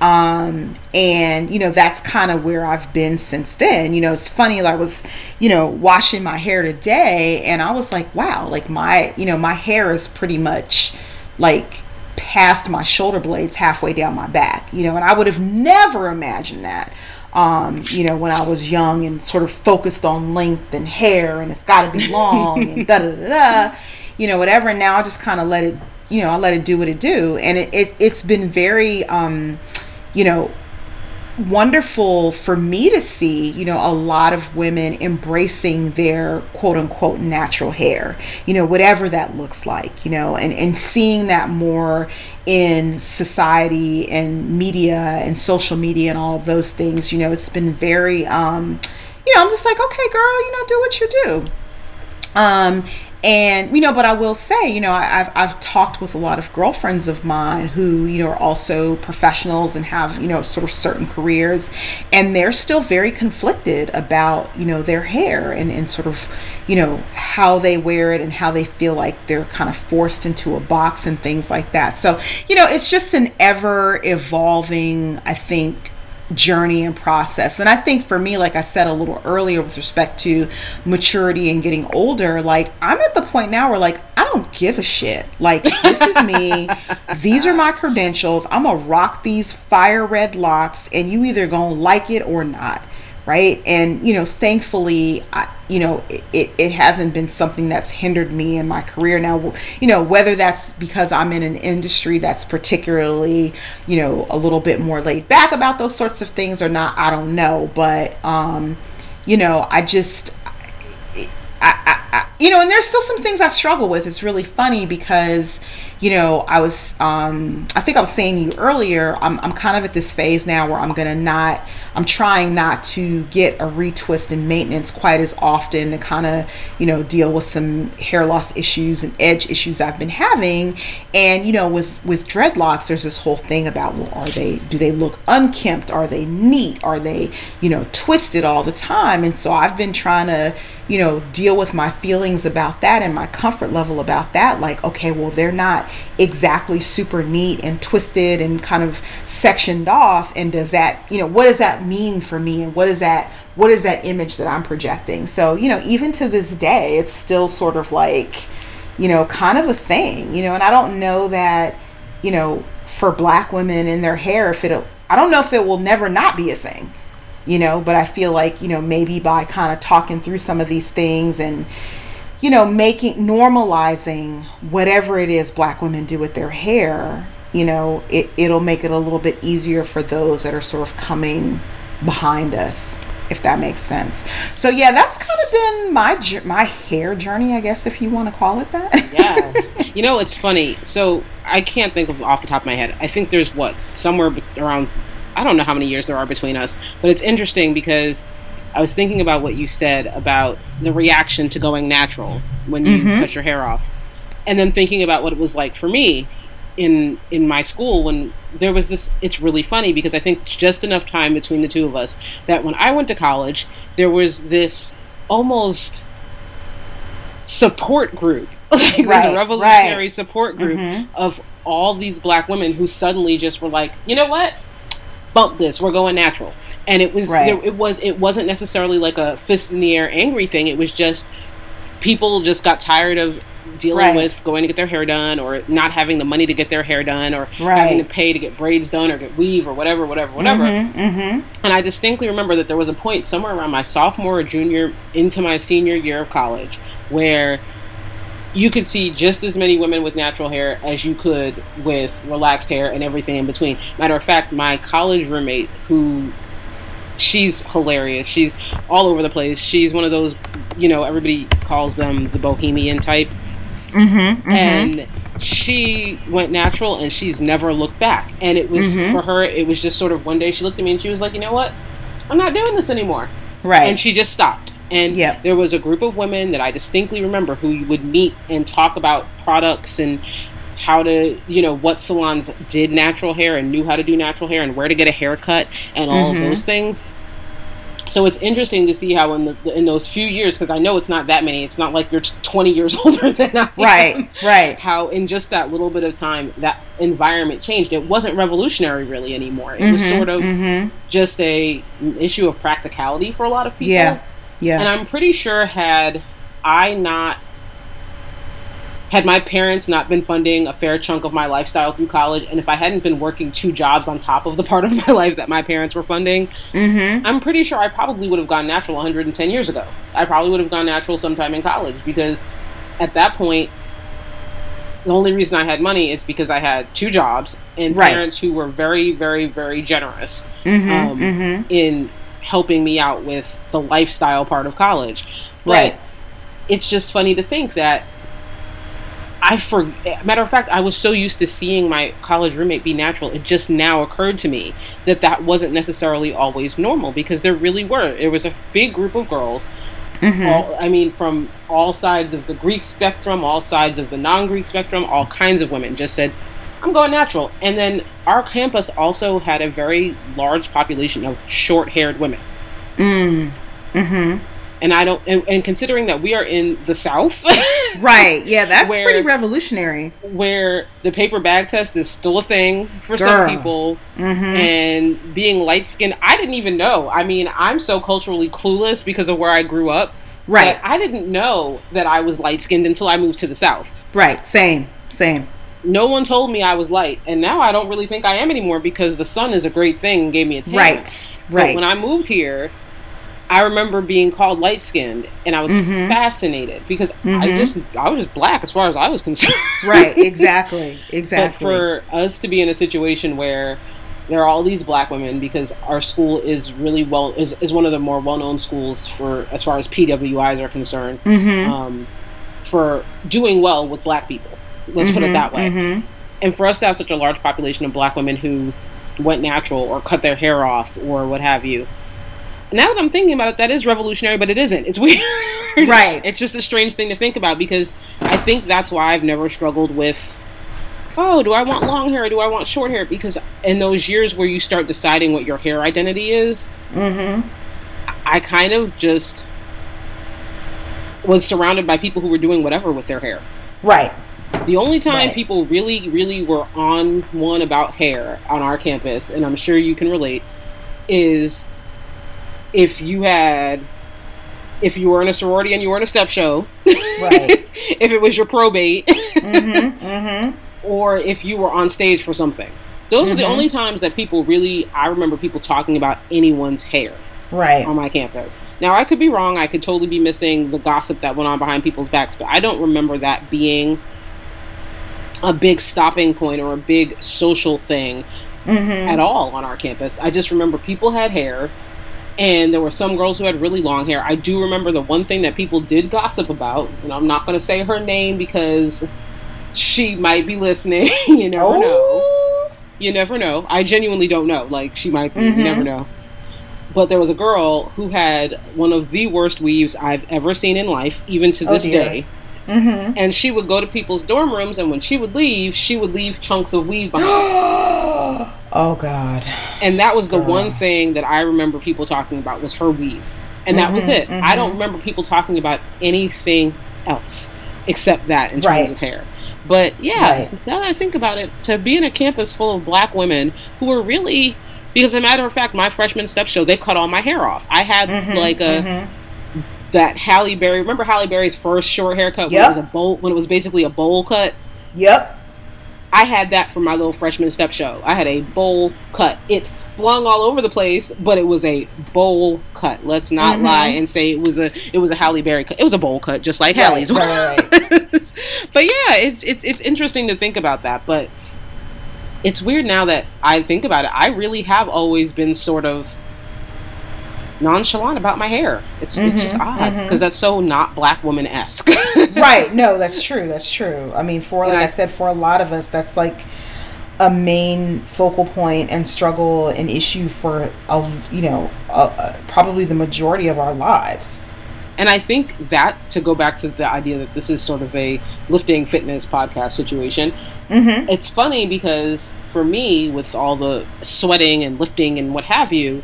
Um, and you know that's kind of where I've been since then. You know, it's funny. I was, you know, washing my hair today, and I was like, wow, like my, you know, my hair is pretty much like past my shoulder blades, halfway down my back. You know, and I would have never imagined that. Um, you know, when I was young and sort of focused on length and hair, and it's got to be long and da da da da, you know, whatever. And now I just kind of let it, you know, I let it do what it do, and it, it it's been very. Um, you know, wonderful for me to see, you know, a lot of women embracing their quote unquote natural hair, you know, whatever that looks like, you know, and, and seeing that more in society and media and social media and all of those things, you know, it's been very, um, you know, I'm just like, okay, girl, you know, do what you do. Um, and you know but i will say you know I've, I've talked with a lot of girlfriends of mine who you know are also professionals and have you know sort of certain careers. And they're still very conflicted about you know their hair and, and sort of you know how they wear it and how they feel like they're kind of forced into a box and things like that. So you know it's just an ever evolving i think journey and process. And I think for me, like I said a little earlier with respect to maturity and getting older, like I'm at the point now where like I don't give a shit. Like this is me. these are my credentials. I'm gonna rock these fire red locks and you either gonna like it or not right? And you know thankfully I, you know it, it hasn't been something that's hindered me in my career. Now you know whether that's because i'm in an industry that's particularly you know a little bit more laid back about those sorts of things or not i don't know. But um you know i just I, I, I you know and there's still some things i struggle with. It's really funny because you know, I was, um, I think I was saying you earlier, I'm, I'm kind of at this phase now where I'm going to not, I'm trying not to get a retwist and maintenance quite as often to kind of, you know, deal with some hair loss issues and edge issues I've been having. And, you know, with, with dreadlocks, there's this whole thing about, well, are they, do they look unkempt? Are they neat? Are they, you know, twisted all the time? And so I've been trying to, you know, deal with my feelings about that and my comfort level about that. Like, okay, well, they're not exactly super neat and twisted and kind of sectioned off. And does that, you know, what does that mean for me? And what is that, what is that image that I'm projecting? So, you know, even to this day, it's still sort of like, you know, kind of a thing, you know, and I don't know that, you know, for black women in their hair, if it'll, I don't know if it will never not be a thing you know but i feel like you know maybe by kind of talking through some of these things and you know making normalizing whatever it is black women do with their hair you know it, it'll make it a little bit easier for those that are sort of coming behind us if that makes sense. So yeah that's kind of been my my hair journey i guess if you want to call it that. Yes. You know it's funny. So i can't think of off the top of my head. I think there's what somewhere around I don't know how many years there are between us, but it's interesting because I was thinking about what you said about the reaction to going natural when you mm-hmm. cut your hair off, and then thinking about what it was like for me in in my school when there was this. It's really funny because I think just enough time between the two of us that when I went to college, there was this almost support group like right, this revolutionary right. support group mm-hmm. of all these black women who suddenly just were like, you know what? bump this. We're going natural. And it was right. there, it was it wasn't necessarily like a fist in the air angry thing. It was just people just got tired of dealing right. with going to get their hair done or not having the money to get their hair done or right. having to pay to get braids done or get weave or whatever whatever whatever mm-hmm, mm-hmm. and i distinctly remember that there was a point somewhere around my sophomore or junior into my senior year of college where you could see just as many women with natural hair as you could with relaxed hair and everything in between. Matter of fact, my college roommate, who she's hilarious, she's all over the place. She's one of those, you know, everybody calls them the bohemian type. Mm-hmm, mm-hmm. And she went natural and she's never looked back. And it was Mhm. for her, it was just sort of one day she looked at me and she was like, you know what? I'm not doing this anymore right. and she just stopped. And Yep. there was a group of women that I distinctly remember who you would meet and talk about products and how to, you know, what salons did natural hair and knew how to do natural hair and where to get a haircut and all Mhm. of those things. So it's interesting to see how in the in those few years, because I know it's not that many. It's not like you're 20 years older than I am right. Right. how in just that little bit of time that environment changed. It wasn't revolutionary really anymore. It was Mhm, sort of mhm. just a issue of practicality for a lot of people. Yeah. Yeah. And I'm pretty sure had I not had my parents not been funding a fair chunk of my lifestyle through college, and if I hadn't been working two jobs on top of the part of my life that my parents were funding, mm-hmm. I'm pretty sure I probably would have gone natural 110 years ago. I probably would have gone natural sometime in college because at that point, the only reason I had money is because I had two jobs and Right. parents who were very, very, very generous Mm-hmm. um, mm-hmm. in helping me out with the lifestyle part of college. But Right. It's just funny to think that I for matter of fact, I was so used to seeing my college roommate be natural. It just now occurred to me that that wasn't necessarily always normal because there really were. It was a big group of girls. Mm-hmm. All, I mean, from all sides of the Greek spectrum, all sides of the non-Greek spectrum, all kinds of women just said, "I'm going natural." And then our campus also had a very large population of short-haired women. Mm. Mm-hmm. And I don't and, and considering that we are in the South, Right. Yeah, that's Where- pretty revolutionary. where the paper bag test is still a thing for some people, Mm-hmm. and being light skinned, I didn't even know. I mean, I'm so culturally clueless because of where I grew up. right. But I didn't know that I was light skinned until I moved to the South. Right. Same. Same. No one told me I was light, and now I don't really think I am anymore because the sun is a great thing and gave me a tan. Right. But Right. when I moved here, I remember being called light skinned, and I was Mhm. fascinated because I Mhm. just I was just black as far as I was concerned. right. Exactly. Exactly. But for us to be in a situation where there are all these black women because our school is really well is, is one of the more well known schools for as far as PWIs are concerned mm-hmm. um, for doing well with black people. Let's put it that way. Mm-hmm. And for us to have such a large population of black women who went natural or cut their hair off or what have you. Now that I'm thinking about it, that is revolutionary, but it isn't. It's weird. Right. It's just a strange thing to think about because I think that's why I've never struggled with oh, do I want long hair or do I want short hair? Because in those years where you start deciding what your hair identity is, Mm-hmm. I kind of just was surrounded by people who were doing whatever with their hair. Right. The only time Right. people really, really were on one about hair on our campus, and I'm sure you can relate, is if you had, if you were in a sorority and you were in a step show, Right. if it was your probate, mm-hmm. Mm-hmm. or if you were on stage for something. Those were the only times that people really, I remember people talking about anyone's hair Right. on my campus. Now, I could be wrong. I could totally be missing the gossip that went on behind people's backs, but I don't remember that being a big stopping point or a big social thing Mm-hmm. at all on our campus. I just remember people had hair, and there were some girls who had really long hair. I do remember the one thing that people did gossip about, and I'm not going to say her name because she might be listening. you never know. Oh. You never know. I genuinely don't know. Like she might be. Mhm. You never know. But there was a girl who had one of the worst weaves I've ever seen in life, even to Oh, this dear. day. Mm-hmm. And she would go to people's dorm rooms, and when she would leave, she would leave chunks of weave behind. oh God. and that was the Girl. one thing that I remember people talking about was her weave, and that was Mhm, it. I mhm. don't remember people talking about anything else except that in terms Right. of hair. But yeah, Right. now that I think about it, to be in a campus full of black women who were really, because as a matter of fact, my freshman step show they cut all my hair off. I had Mhm, like a mhm. That Halle Berry. Remember Halle Berry's first short haircut when Yep. it was a bowl when it was basically a bowl cut. Yep. I had that for my little freshman step show. I had a bowl cut. It flung all over the place, but it was a bowl cut. Let's not Mhm. lie and say it was a it was a Halle Berry cut. It was a bowl cut, just like Right, Halle's right, right, but yeah, it's, it's it's interesting to think about that. But it's weird now that I think about it. I really have always been sort of nonchalant about my hair. It's, it's just Mhm, odd because that's so not black woman esque. right. No, that's true. That's true. I mean, for like I, I- said, for a lot of us, that's like a main focal point and struggle and issue for a you know a, probably the majority of our lives. And I think that to go back to the idea that this is sort of a lifting fitness podcast situation, Mm-hmm. it's funny because for me, with all the sweating and lifting and what have you,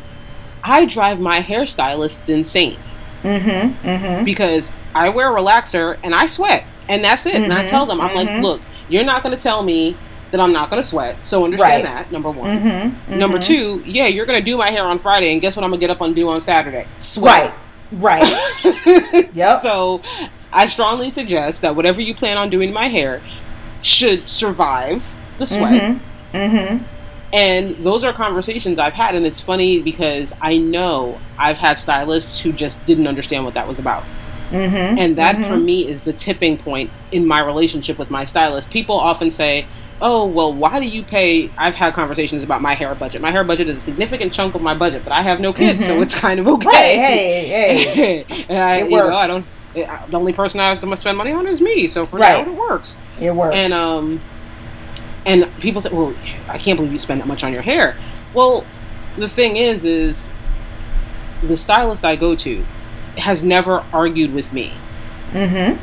I drive my hairstylist insane Mm-hmm. Mm-hmm. because I wear a relaxer and I sweat, and that's it. And I Mhm, tell them, I'm like, mhm. look, you're not going to tell me that I'm not going to sweat, so understand Right. that. Number one. Mm-hmm. Number two, yeah, you're going to do my hair on Friday, and guess what I'm going to get up and do on Saturday? Sweat. Right. Right. Yep. So I strongly suggest that whatever you plan on doing to my hair should survive the sweat. Mm-hmm. Mm-hmm. And those are conversations I've had, and it's funny because I know I've had stylists who just didn't understand what that was about. Mm-hmm. And that for Mhm. me is the tipping point in my relationship with my stylist. People often say, Oh, well, why do you pay? I've had conversations about my hair budget. My hair budget is a significant chunk of my budget, but I have no kids, so Mhm. it's kind of okay. Hey, hey, hey. and I, It you know, works. I don't. The only person I have to spend money on is me, so for Right. now it works. It works. And um, and people say, "Well, I can't believe you spend that much on your hair." Well, the thing is, is the stylist I go to has never argued with me mm-hmm.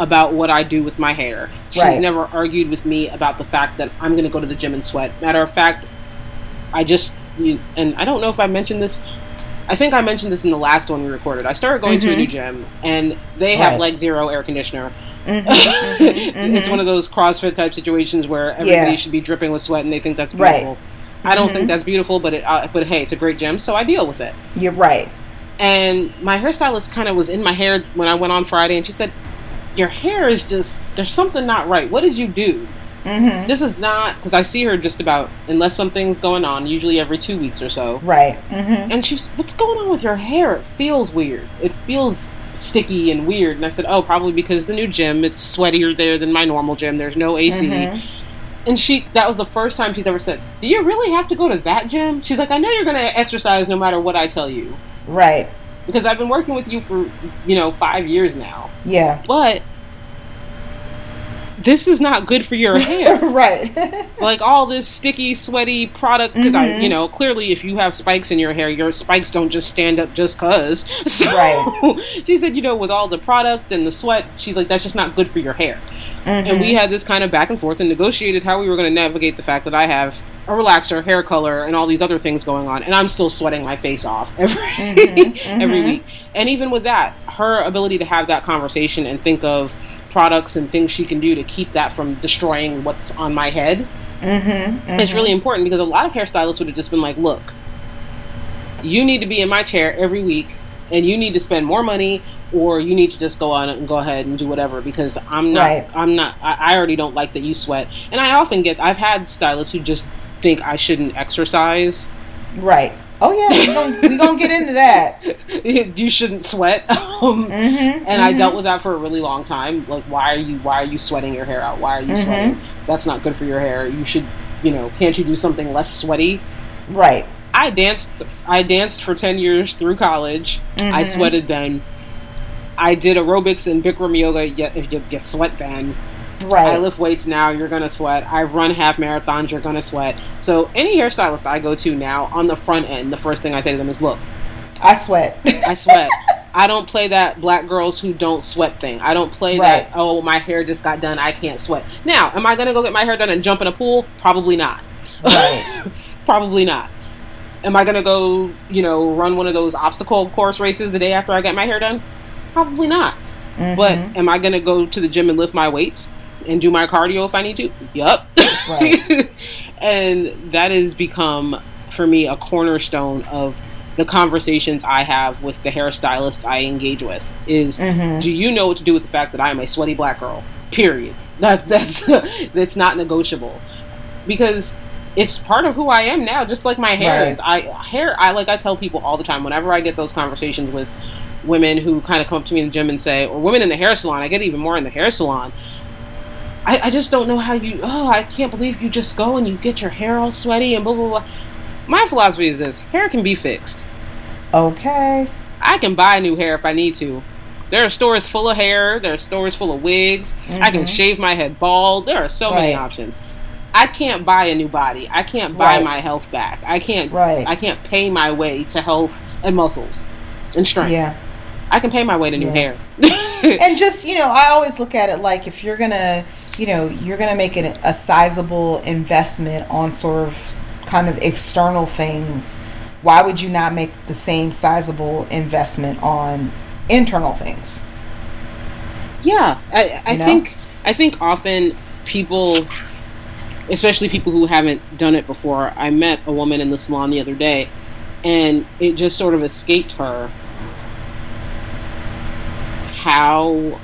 about what I do with my hair. She's Right. never argued with me about the fact that I'm going to go to the gym and sweat. Matter of fact, I just and I don't know if I mentioned this. I think I mentioned this in the last one we recorded. I started going to a Mhm. new gym, and they have Right. like zero air conditioner. Mm-hmm. it's one of those CrossFit type situations where everybody Yeah. should be dripping with sweat, and they think that's Right. beautiful. I don't think that's beautiful, but it, uh, but hey, it's a great gym, so I deal with it. You're right. And my hairstylist kind of was in my hair when I went on Friday, and she said, "Your hair is just there's something not right. What did you do? Mm-hmm. This is not because I see her just about unless something's going on, usually every two weeks or so. Right. Mm-hmm. And she's, "What's going on with your hair? It feels weird. It feels." Sticky and weird and i said oh probably because the new gym it's sweatier there than my normal gym there's no ac Mhm. and she that was the first time she's ever said do you really have to go to that gym she's like i know you're going to exercise no matter what i tell you Right. because i've been working with you for you know five years now Yeah. but this is not good for your hair right. like all this sticky sweaty product because i Mhm. you know clearly if you have spikes in your hair your spikes don't just stand up just cuz so Right. she said you know with all the product and the sweat she's like that's just not good for your hair and we Mhm. had this kind of back and forth and negotiated how we were going to navigate the fact that I have a relaxer, hair color, and all these other things going on, and I'm still sweating my face off every Mhm, every mhm. week. And even with that, her ability to have that conversation and think of products and things she can do to keep that from destroying what's on my head Mhm, is mhm. really important because a lot of hairstylists would have just been like, "Look, you need to be in my chair every week." And you need to spend more money, or you need to just go on and go ahead and do whatever because I'm not. Right. I'm not. I, I already don't like that you sweat, and I often get. I've had stylists who just think I shouldn't exercise. Right. Oh yeah, we gonna, we gonna get into that. you shouldn't sweat. um, Mm-hmm. and I dealt with that for a really long time. Like, why are you? Why are you sweating your hair out? Why are you Mhm. sweating? That's not good for your hair. You should. You know, can't you do something less sweaty? Right. I danced. I danced for ten years through college. I Mhm. sweated then. I did aerobics and Bikram yoga. You, you, you sweat then. Right. I lift weights now. You're gonna sweat. I've run half marathons. You're gonna sweat. So any hairstylist I go to now on the front end, the first thing I say to them is, "Look, I sweat. I sweat. I don't play that black girls who don't sweat thing. I don't play Right. that. Oh, my hair just got done. I can't sweat. Now, am I gonna go get my hair done and jump in a pool? Probably not. Right. Probably not. Am I gonna go, you know, run one of those obstacle course races the day after I get my hair done? Probably not. But Mhm. am I gonna go to the gym and lift my weights and do my cardio if I need to? Yup. Right. and that has become for me a cornerstone of the conversations I have with the hairstylists I engage with. Is Mhm. do you know what to do with the fact that I am a sweaty black girl? Period. That that's that's not negotiable. Because it's part of who I am now, just like my hair Right. is. I hair I like I tell people all the time whenever I get those conversations with women who kind of come up to me in the gym and say, or women in the hair salon, I get even more in the hair salon. I, I just don't know how you oh, I can't believe you just go and you get your hair all sweaty and blah blah blah. My philosophy is this hair can be fixed. Okay. I can buy new hair if I need to. There are stores full of hair. There are stores full of wigs. I can Mhm. shave my head bald. There are so many options. I can't buy a new body. I can't buy Right. my health back. I can't. Right. I can't pay my way to health and muscles and strength. Yeah. I can pay my way to new Yeah. hair. and just you know i always look at it like if you're gonna you know you're gonna make it a sizable investment on sort of kind of external things why would you not make the same sizable investment on internal things Yeah, I, I You know? think I think often people, especially people who haven't done it before. I met a woman in the salon the other day, and it just sort of escaped her how.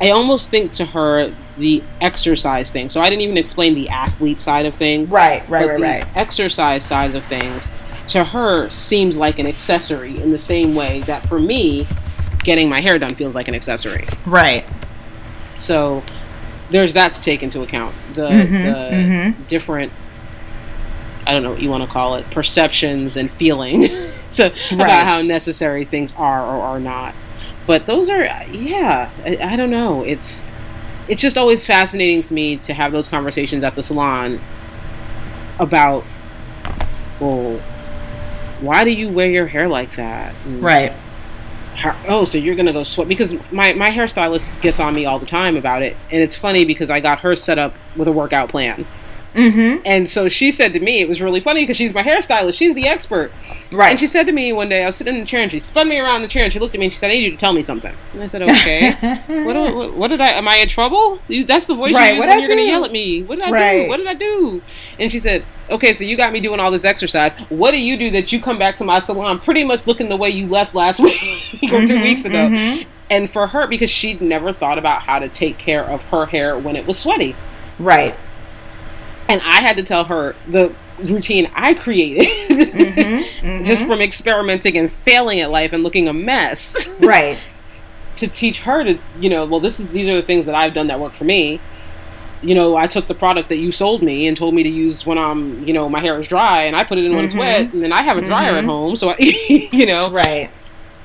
I almost think to her the exercise thing. So I didn't even explain the athlete side of things. right right right the right exercise side of things to her seems like an accessory in the same way that for me getting my hair done feels like an accessory right so there's that to take into account the, Mhm, the mhm. different i don't know what you want to call it perceptions and feeling so Right. about how necessary things are or are not but those are yeah I, I don't know. It's it's just always fascinating to me to have those conversations at the salon about well why do you wear your hair like that? And right. how, oh so you're gonna go sweat because my, my hairstylist gets on me all the time about it. And it's funny because i got her set up with a workout plan mm-hmm and so she said to me it was really funny because she's my hairstylist she's the expert right and she said to me one day i was sitting in the chair and she spun me around the chair and she looked at me and she said i need you to tell me something and i said okay what, do- what, what did I? Am I in trouble? You, that's the voice Right, you use what'd when I you're going to yell at me. What did I Right. do? What did I do? And she said, "Okay, so you got me doing all this exercise. What do you do that you come back to my salon pretty much looking the way you left last week or two Mhm, weeks ago?" mhm. And for her, because she'd never thought about how to take care of her hair when it was sweaty, right and I had to tell her the routine I created Mhm, mhm. just from experimenting and failing at life and looking a mess. right to teach her to you know well this is these are the things that i've done that work for me you know i took the product that you sold me and told me to use when i'm you know my hair is dry and i put it in when it's Mhm. wet and then i have a dryer at Mhm. home so I, you know right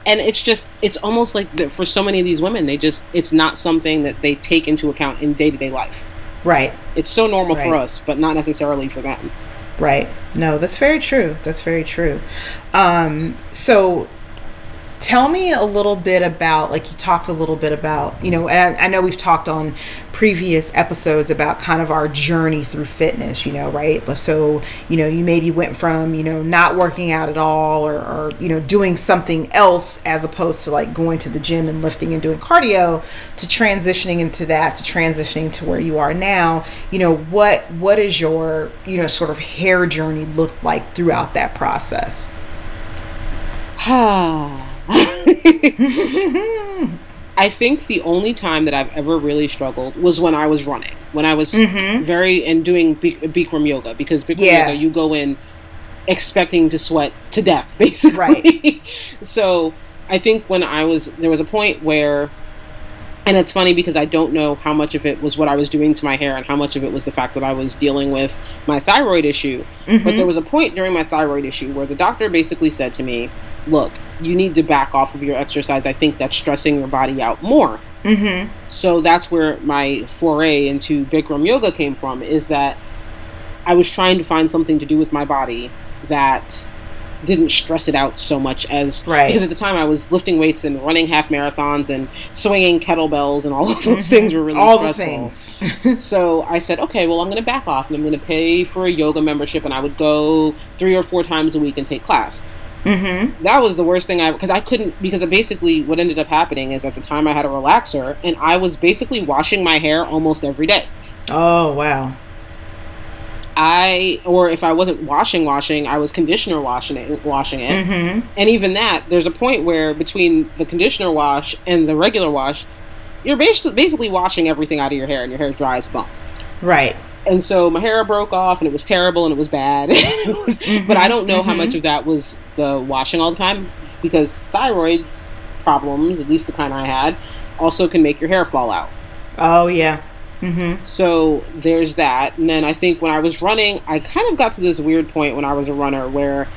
and it's just it's almost like that for so many of these women they just it's not something that they take into account in day-to-day life right it's so normal for us but not necessarily for them Right. No, that's very true. That's very true. Um, so tell me a little bit about, like you talked a little bit about, you know, and I, know we've talked on previous episodes about kind of our journey through fitness, you know, right? So, you know, you maybe went from, you know, not working out at all or, or you know, doing something else as opposed to like going to the gym and lifting and doing cardio to transitioning into that, to transitioning to where you are now. You know, what what is your, you know, sort of hair journey look like throughout that process? I think the only time that I've ever really struggled was when I was running. When I was Mhm. very and doing Bikram yoga because Bikram Yeah. yoga you go in expecting to sweat to death basically. Right. so I think when I was there was a point where and it's funny because I don't know how much of it was what I was doing to my hair and how much of it was the fact that I was dealing with my thyroid issue. But there was a point during my thyroid issue where the doctor basically said to me, "Look, you need to back off of your exercise. I think that's stressing your body out more." Mm-hmm. So that's where my foray into Bikram yoga came from is that I was trying to find something to do with my body that didn't stress it out so much as Right. because at the time I was lifting weights and running half marathons and swinging kettlebells and all of those Mhm. things were really all the things. So I said, okay, well, I'm going to back off and I'm going to pay for a yoga membership and I would go three or four times a week and take class. Mm-hmm. That was the worst thing I because I couldn't because basically what ended up happening is at the time I had a relaxer and I was basically washing my hair almost every day. Oh wow. I or if I wasn't washing washing, I was conditioner washing it washing it. Mm-hmm. And even that, there's a point where between the conditioner wash and the regular wash, you're basically basically washing everything out of your hair and your hair is dry as bone. Right. And so my hair broke off and it was terrible and it was bad. it was, mm-hmm, but I don't know mm-hmm. how much of that was the washing all the time because thyroids problems, at least the kind I had, also can make your hair fall out. Oh yeah. Mm-hmm. So there's that, and then I think when I was running, I kind of got to this weird point when I was a runner where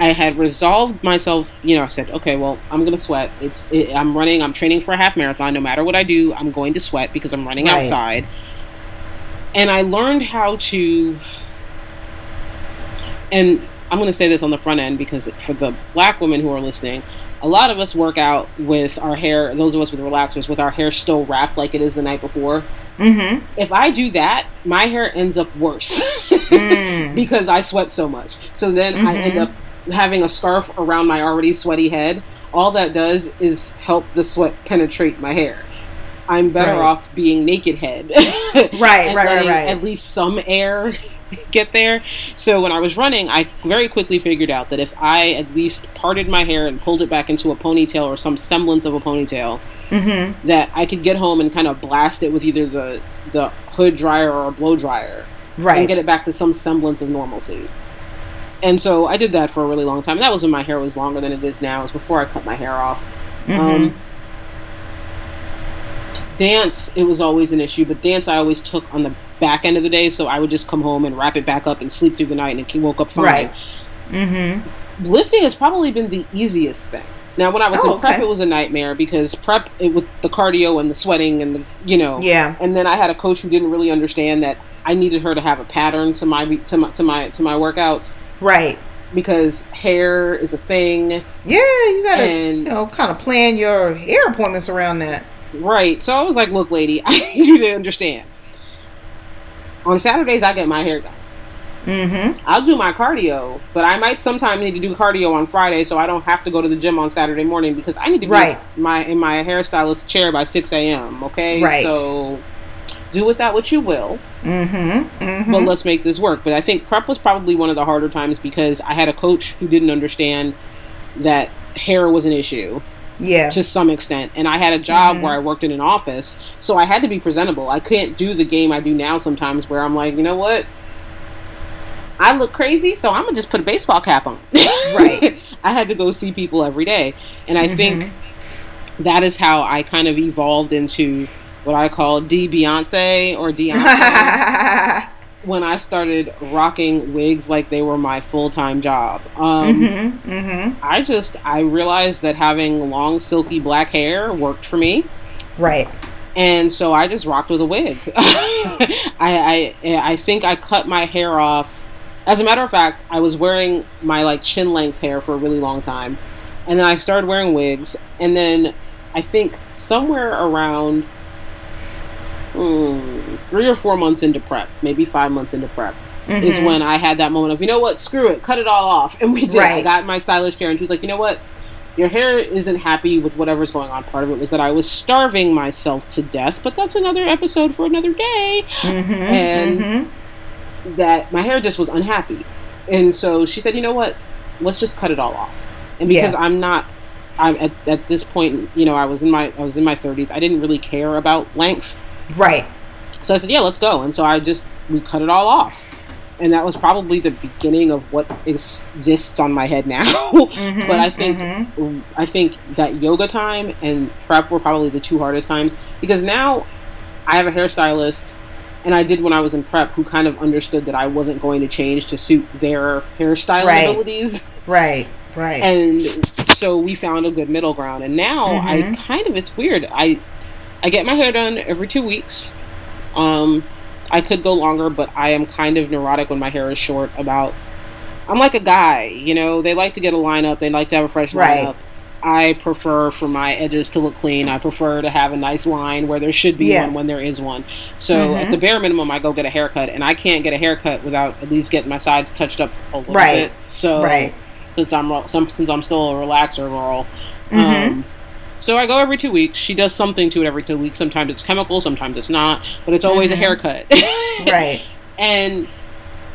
I had resolved myself. You know, I said, okay, well, I'm gonna sweat. It's it, I'm running. I'm training for a half marathon. No matter what I do, I'm going to sweat because I'm running right. outside. And I learned how to. And I'm going to say this on the front end because for the black women who are listening, a lot of us work out with our hair, those of us with relaxers, with our hair still wrapped like it is the night before. Mm-hmm. If I do that, my hair ends up worse mm. because I sweat so much. So then mm-hmm. I end mm-hmm. up having a scarf around my already sweaty head. All that does is help the sweat penetrate my hair. I'm better right. off being naked head. right, right, right, right. At least some air get there. So when I was running, I very quickly figured out that if I at least parted my hair and pulled it back into a ponytail or some semblance of a ponytail, mm-hmm. that I could get home and kind of blast it with either the the hood dryer or a blow dryer, right, and get it back to some semblance of normalcy. And so I did that for a really long time. And that was when my hair was longer than it is now. It was before I cut my hair off. Mm-hmm. Um, dance, it was always an issue, but dance I always took on the back end of the day, so I would just come home and wrap it back up and sleep through the night and it woke up fine. Right. Mm-hmm. Lifting has probably been the easiest thing. Now, when I was oh, in prep, okay. it was a nightmare because prep it, with the cardio and the sweating and the you know yeah. And then I had a coach who didn't really understand that I needed her to have a pattern to my to my to my to my workouts. Right. Because hair is a thing. Yeah, you gotta and, you know kind of plan your hair appointments around that. Right. So I was like, look, lady, I need you to understand on Saturdays I get my hair done. Mm-hmm. I'll do my cardio, but I might sometimes need to do cardio on Friday, so I don't have to go to the gym on Saturday morning because I need to be right. my in my hairstylist chair by six a.m. Okay, right? So do with that what you will. Mm-hmm. Mm-hmm. But let's make this work. But I think prep was probably one of the harder times because I had a coach who didn't understand that hair was an issue yeah. to some extent. And i had a job mm-hmm. where i worked in an office so i had to be presentable. I couldn't do the game i do now sometimes where i'm like you know what? I look crazy so i'm gonna just put a baseball cap on. Right. I had to go see people every day. And i mm-hmm. think that is how i kind of evolved into what i call d beyonce or Beyonce. when I started rocking wigs like they were my full time job. Um, mm-hmm, mm-hmm. I just I realized that having long silky black hair worked for me. Right. And so I just rocked with a wig. I, I I think I cut my hair off. As a matter of fact, I was wearing my like chin length hair for a really long time, and then I started wearing wigs, and then I think somewhere around mm, three or four months into prep, maybe five months into prep, mm-hmm. is when I had that moment of, you know what, screw it, cut it all off. And we did. Right. I got my stylist chair, and she was like, you know what, your hair isn't happy with whatever's going on. Part of it was that I was starving myself to death, but that's another episode for another day. Mm-hmm. And mm-hmm. that my hair just was unhappy. And so she said, you know what, let's just cut it all off. And because yeah. I'm not I'm at, at this point, you know, I was in my I was in my 30s. I didn't really care about length. Right. So I said, yeah, let's go. And so I just, we cut it all off. And that was probably the beginning of what exists on my head now. mm-hmm, but I think, mm-hmm. I think that yoga time and prep were probably the two hardest times because now I have a hairstylist and I did when I was in prep who kind of understood that I wasn't going to change to suit their hairstyle right. abilities. Right, right. And so we found a good middle ground. And now mm-hmm. I kind of, it's weird. I, I get my hair done every two weeks. Um, I could go longer, but I am kind of neurotic when my hair is short. About I'm like a guy, you know. They like to get a lineup. They like to have a fresh right. lineup. I prefer for my edges to look clean. I prefer to have a nice line where there should be yeah. one when there is one. So mm-hmm. at the bare minimum, I go get a haircut, and I can't get a haircut without at least getting my sides touched up a little right. bit. So right. since I'm since I'm still a relaxer girl, mm-hmm. um, so I go every two weeks. She does something to it every two weeks. Sometimes it's chemical, sometimes it's not, but it's always mm-hmm. a haircut. right. And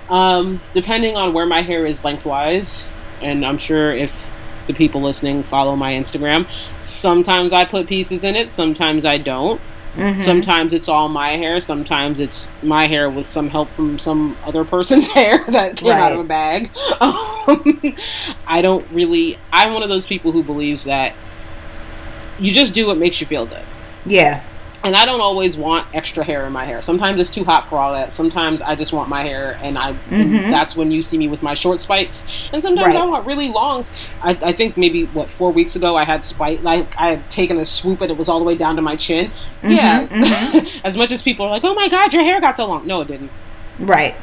um, depending on where my hair is lengthwise, and I'm sure if the people listening follow my Instagram, sometimes I put pieces in it, sometimes I don't. Mm-hmm. Sometimes it's all my hair. Sometimes it's my hair with some help from some other person's hair that came right. out of a bag. Um, I don't really. I'm one of those people who believes that you just do what makes you feel good. Yeah and I don't always want extra hair in my hair. Sometimes it's too hot for all that. Sometimes I just want my hair, and I mm-hmm. and that's when you see me with my short spikes. And sometimes right. I want really longs. I, I, think maybe what four weeks ago I had spike like I had taken a swoop and it was all the way down to my chin. Mm-hmm, yeah, mm-hmm. as much as people are like, "Oh my god, your hair got so long," no, it didn't. Right.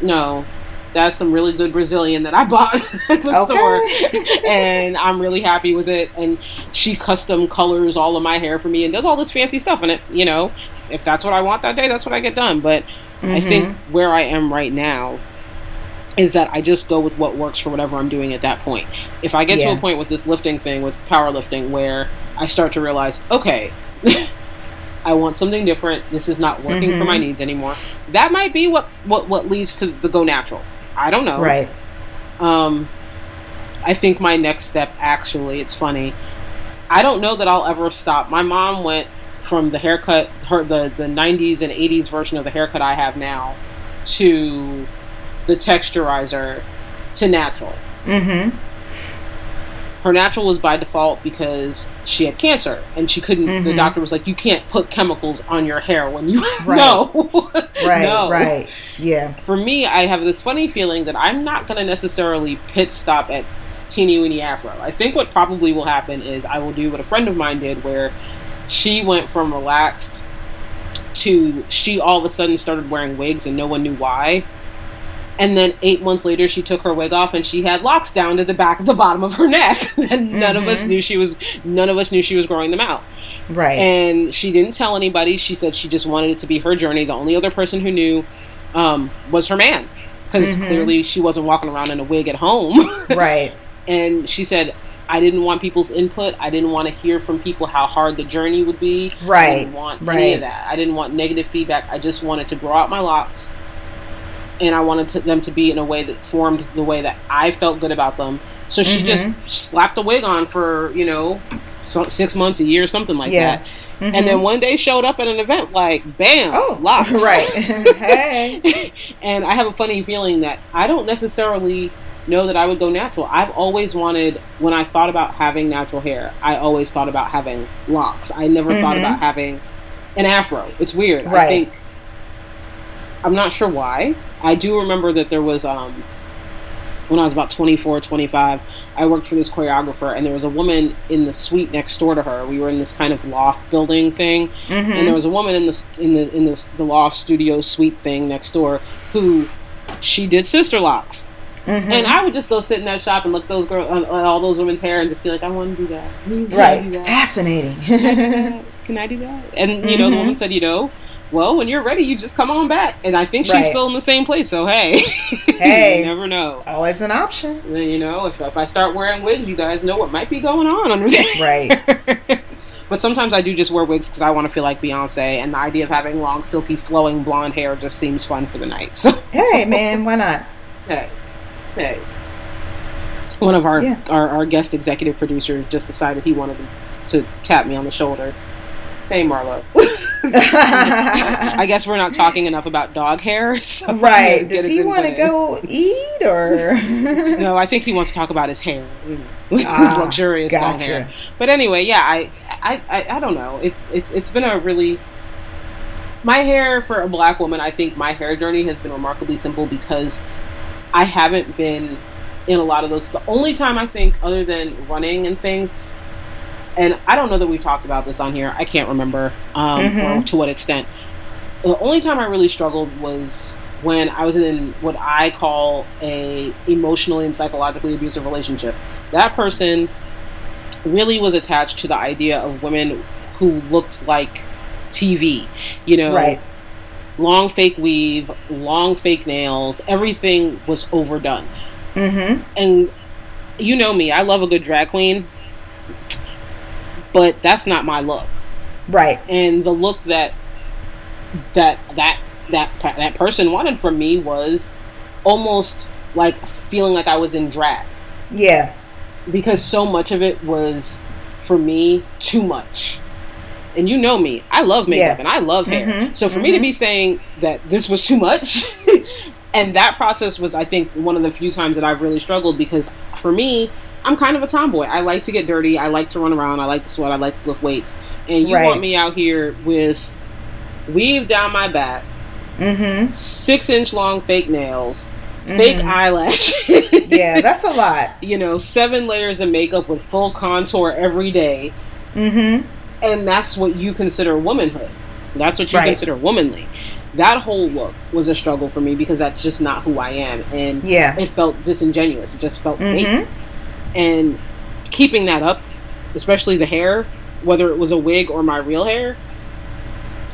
No, that's some really good Brazilian that I bought at the okay. store, and I'm really happy with it. And she custom colors all of my hair for me and does all this fancy stuff in it. You know, if that's what I want that day, that's what I get done. But mm-hmm. I think where I am right now is that I just go with what works for whatever I'm doing at that point. If I get yeah. to a point with this lifting thing, with powerlifting, where I start to realize, okay. I want something different. This is not working mm-hmm. for my mm-hmm. needs anymore. That might be what, what what leads to the go natural. I don't know. Right. Um, I think my next step, actually, it's funny. I don't know that I'll ever stop. My mom went from the haircut, her the the '90s and '80s version of the haircut I have now, to the texturizer, to natural. Mm-hmm her natural was by default because she had cancer and she couldn't mm-hmm. the doctor was like you can't put chemicals on your hair when you right. no right no. right yeah for me i have this funny feeling that i'm not going to necessarily pit stop at teeny weeny afro i think what probably will happen is i will do what a friend of mine did where she went from relaxed to she all of a sudden started wearing wigs and no one knew why and then eight months later, she took her wig off and she had locks down to the back the bottom of her neck, and none mm-hmm. of us mm-hmm. knew she was none of us knew she was growing them out. Right. And she didn't tell anybody. She said she just wanted it to be her journey. The only other person who knew um, was her man, because mm-hmm. clearly she wasn't walking around in a wig at home. right. And she said, I didn't want people's input. I didn't want to hear from people how hard the journey would be. Right. I didn't want right. any of that. I didn't want negative feedback. I just wanted to grow out my locks and I wanted to, them to be in a way that formed the way that I felt good about them. So she mm-hmm. just slapped a wig on for you know six months, a year, something like yeah. that. Mm-hmm. And then one day showed up at an event like, bam, oh, locks. Right. hey. and I have a funny feeling that I don't necessarily know that I would go natural. I've always wanted, when I thought about having natural hair, I always thought about having locks. I never mm-hmm. thought about having an afro. It's weird. Right. I think, I'm not sure why. I do remember that there was um, when I was about 24, 25, I worked for this choreographer, and there was a woman in the suite next door to her. We were in this kind of loft building thing, mm-hmm. and there was a woman in the in the in this the loft studio suite thing next door who she did sister locks. Mm-hmm. And I would just go sit in that shop and look those girls, uh, all those women's hair, and just be like, I want to do that. right, do that? fascinating. Can I do that? And you mm-hmm. know, the woman said, you know, well, when you're ready, you just come on back. And I think she's right. still in the same place. So hey, hey, you never know. Always an option. You know, if, if I start wearing wigs, you guys know what might be going on under there. Right. but sometimes I do just wear wigs because I want to feel like Beyonce, and the idea of having long, silky, flowing blonde hair just seems fun for the night. So hey, man, why not? Hey, hey. One of our, yeah. our our guest executive producers just decided he wanted to tap me on the shoulder. Hey, Marlo. I guess we're not talking enough about dog hair. So right. Does he want to go eat or? no, I think he wants to talk about his hair, his ah, luxurious gotcha. long hair. But anyway, yeah, I, I, I, I don't know. It, it's it's been a really my hair for a black woman. I think my hair journey has been remarkably simple because I haven't been in a lot of those. The only time I think, other than running and things, and I don't know that we've talked about this on here. I can't remember um, mm-hmm. or to what extent. The only time I really struggled was when I was in what I call a emotionally and psychologically abusive relationship. That person really was attached to the idea of women who looked like TV. You know, right. long fake weave, long fake nails. Everything was overdone. Mm-hmm. And you know me, I love a good drag queen but that's not my look. Right. And the look that that that that that person wanted from me was almost like feeling like I was in drag. Yeah. Because so much of it was for me too much. and you know me, I love makeup Yeah. and I love hair. Mhm, So for me to be saying that this was too much, and that process was, I think, one of the few times that I've really struggled because for me, I'm kind of a tomboy. I like to get dirty. I like to run around. I like to sweat. I like to lift weights. And you Right. want me out here with weave down my back, Mm-hmm. six inch long fake nails, fake Mhm. eyelashes. Yeah, that's a lot. you know, seven layers of makeup with full contour every day. Mm-hmm. and that's what you consider womanhood. That's what you Right. consider womanly. That whole look was a struggle for me because that's just not who I am, and Yeah. it felt disingenuous. It just felt fake. And keeping that up, especially the hair, whether it was a wig or my real hair,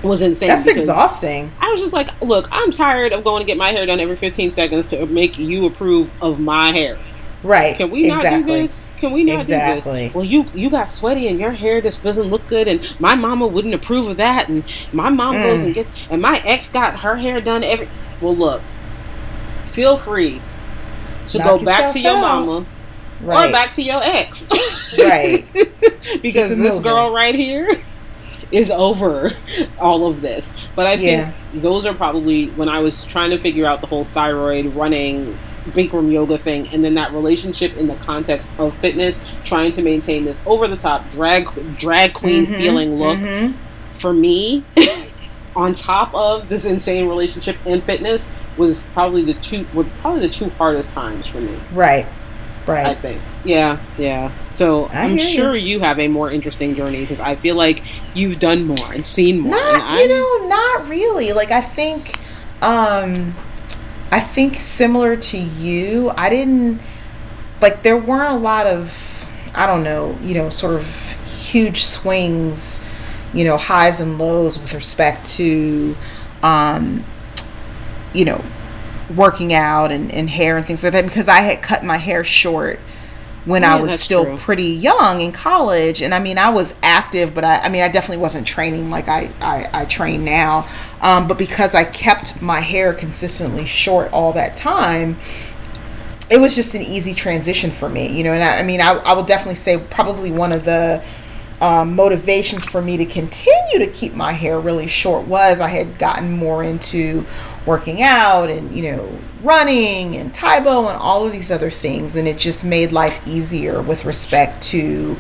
was insane. That's exhausting. I was just like, look, I'm tired of going to get my hair done every 15 seconds to make you approve of my hair. Right. Can we not exactly. do this? Can we not do this? Well, you you got sweaty and your hair just doesn't look good, and my mama wouldn't approve of that, and my mom goes Mm. and gets, and my ex got her hair done every. Well, look, feel free to Knock go back to your out. mama Right. or back to your ex, right. because this moving. girl right here is over all of this. But I think Yeah. those are probably when I was trying to figure out the whole thyroid running Bikram yoga thing and then that relationship in the context of fitness, trying to maintain this over the top drag drag queen Mhm, feeling look mhm. for me on top of this insane relationship and fitness was probably the two were probably the two hardest times for me. Right. I think. Yeah, yeah. So I I'm hear you. sure you have a more interesting journey because I feel like you've done more and seen more. and Not, you know, not really. Like I think, um, I think similar to you, I didn't like there weren't a lot of, I don't know, you know, sort of huge swings, you know, highs and lows with respect to, um, you know, working out and, and hair and things like that because I had cut my hair short when I was still true. pretty young in college. And I mean, I was active, but I, I mean, I definitely wasn't training like I, I, I train now. Um, but because I kept my hair consistently short all that time, it was just an easy transition for me, you know. And I, I mean, I, I will definitely say probably one of the um, motivations for me to continue to keep my hair really short was I had gotten more into working out and you know running and Tae Bo and all of these other things, and it just made life easier with respect to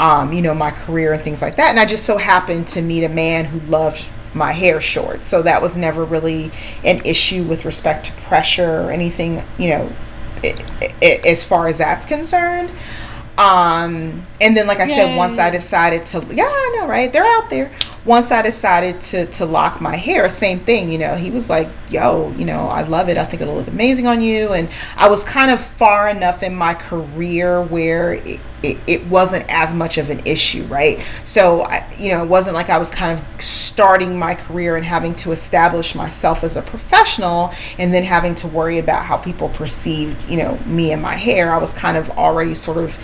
um, you know my career and things like that. And I just so happened to meet a man who loved my hair short, so that was never really an issue with respect to pressure or anything, you know, i i as far as that's concerned. Um, and then, like I said, once I decided to, yeah, I know, right? They're out there. Once I decided to to lock my hair, same thing. You know, he was like, "Yo, you know, I love it. I think it'll look amazing on you." And I was kind of far enough in my career where it, it, it wasn't as much of an issue, right? So, I, you know, it wasn't like I was kind of starting my career and having to establish myself as a professional and then having to worry about how people perceived, you know, me and my hair. I was kind of already sort of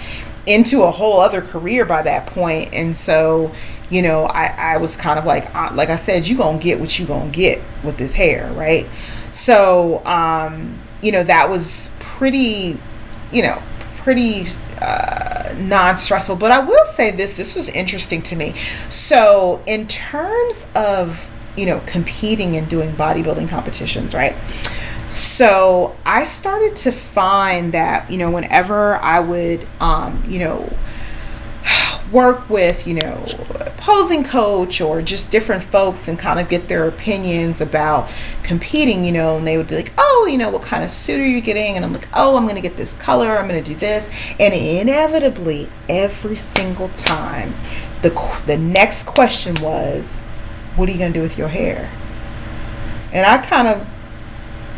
into a whole other career by that point and so you know i, I was kind of like uh, like i said you gonna get what you gonna get with this hair right? So um you know that was pretty you know pretty uh, non-stressful. But i will say this this was interesting to me. So in terms of you know competing and doing bodybuilding competitions right? So I started to find that, you know, whenever I would, um, you know, work with, you know, posing coach or just different folks and kind of get their opinions about competing, you know, and they would be like, oh, you know, what kind of suit are you getting? And I'm like, oh, I'm going to get this color, I'm going to do this. And inevitably, every single time, the, the next question was, what are you going to do with your hair? And I kind of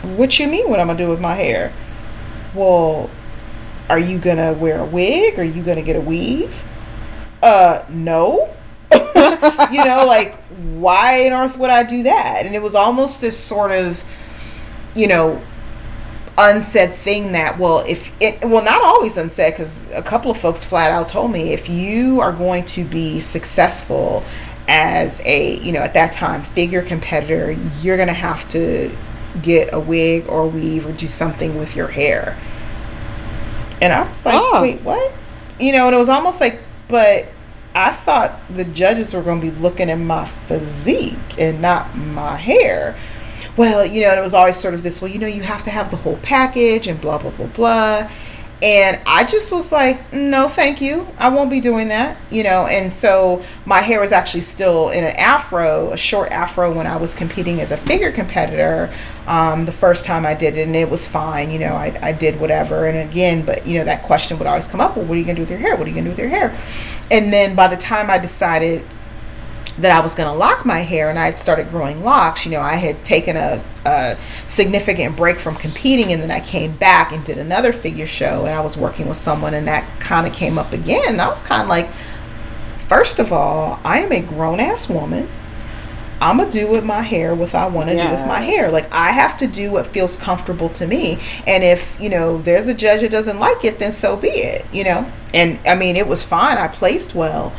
what you mean what I'm gonna do with my hair? Well, are you gonna wear a wig? Are you gonna get a weave? Uh, no. you know, like why on earth would I do that? And it was almost this sort of, you know, unsaid thing that well if it well not always unsaid because a couple of folks flat out told me if you are going to be successful as a you know at that time figure competitor you're gonna have to get a wig or weave or do something with your hair and i was like Oh. wait what you know and it was almost like but I thought the judges were going to be looking at my physique and not my hair. Well, you know, it was always sort of this, well, you know, you have to have the whole package and blah, blah, blah, blah. And I just was like, no, thank you. I won't be doing that, you know. And so my hair was actually still in an afro, a short afro, when I was competing as a figure competitor um, the first time I did it, and it was fine. You know, I, I did whatever. And again, but you know, that question would always come up well, what are you going to do with your hair? What are you going to do with your hair? And then by the time I decided that I was going to lock my hair and I had started growing locks, you know, I had taken a, a, significant break from competing and then I came back and did another figure show and I was working with someone and that kind of came up again. And I was kind of like, first of all, I am a grown ass woman. I'm gonna do with my hair what I want to yes. do with my hair. Like I have to do what feels comfortable to me. And if you know there's a judge that doesn't like it, then so be it. You know. And I mean, it was fine. I placed well.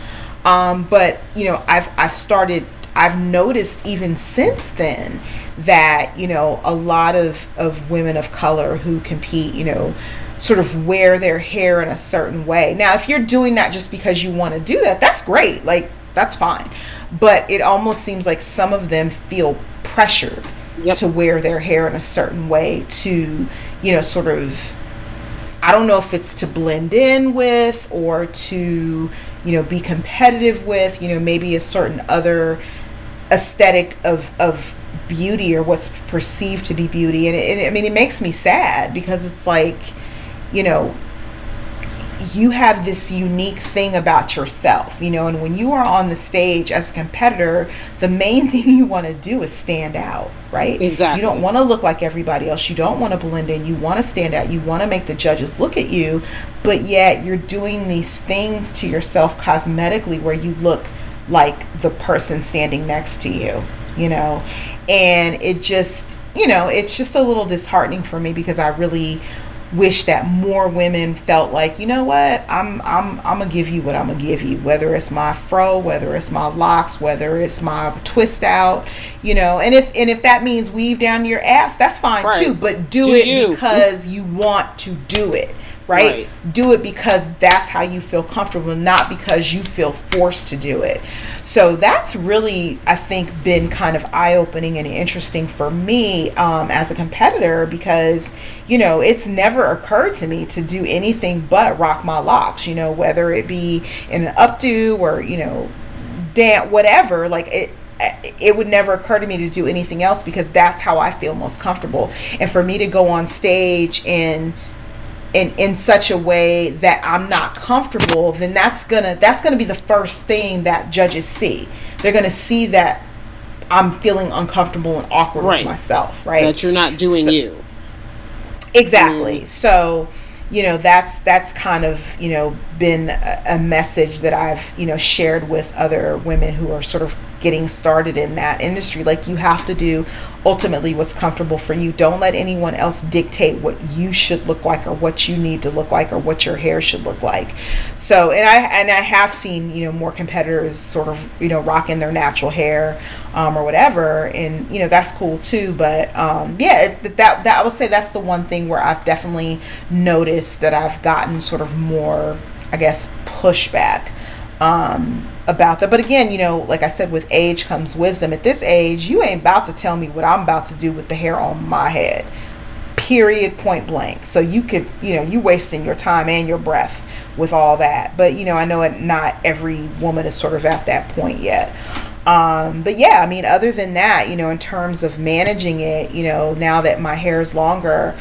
Um, but you know, I've I've started. I've noticed even since then that you know a lot of of women of color who compete, you know, sort of wear their hair in a certain way. Now, if you're doing that just because you want to do that, that's great. Like that's fine. But it almost seems like some of them feel pressured yep. to wear their hair in a certain way to, you know, sort of I don't know if it's to blend in with or to, you know, be competitive with, you know, maybe a certain other aesthetic of, of beauty or what's perceived to be beauty. And it, it, I mean, it makes me sad because it's like, you know, you have this unique thing about yourself, you know, and when you are on the stage as a competitor, the main thing you want to do is stand out, right? Exactly. You don't want to look like everybody else. You don't want to blend in. You want to stand out. You want to make the judges look at you, but yet you're doing these things to yourself cosmetically where you look like the person standing next to you, you know? And it just, you know, it's just a little disheartening for me because I really wish that more women felt like, you know what, I'm I'm I'm gonna give you what I'm gonna give you, whether it's my fro, whether it's my locks, whether it's my twist out, you know, and if and if that means weave down your ass, that's fine right. too. But do, do it you. because you want to do it. Right? right? Do it because that's how you feel comfortable, not because you feel forced to do it. So that's really, I think, been kind of eye opening and interesting for me um, as a competitor because, you know, it's never occurred to me to do anything but rock my locks, you know, whether it be in an updo or, you know, dance, whatever. Like it, it would never occur to me to do anything else because that's how I feel most comfortable. And for me to go on stage and in in such a way that I'm not comfortable, then that's gonna that's gonna be the first thing that judges see. They're gonna see that I'm feeling uncomfortable and awkward right. with myself, right? That you're not doing so, you. Exactly. Mm. So, you know, that's that's kind of you know been a, a message that I've you know shared with other women who are sort of getting started in that industry. Like you have to do ultimately what's comfortable for you. Don't let anyone else dictate what you should look like or what you need to look like or what your hair should look like. So, and I and I have seen you know more competitors sort of you know rocking their natural hair um, or whatever, and you know that's cool too. But um, yeah, that, that that I would say that's the one thing where I've definitely noticed that I've gotten sort of more, I guess, pushback. Um, about that. But again, you know, like I said, with age comes wisdom. At this age, you ain't about to tell me what I'm about to do with the hair on my head. Period, point blank. So you could, you know, you wasting your time and your breath with all that. But you know, I know it, not every woman is sort of at that point yet. Um, but yeah, I mean, other than that, you know, in terms of managing it, you know, now that my hair is longer,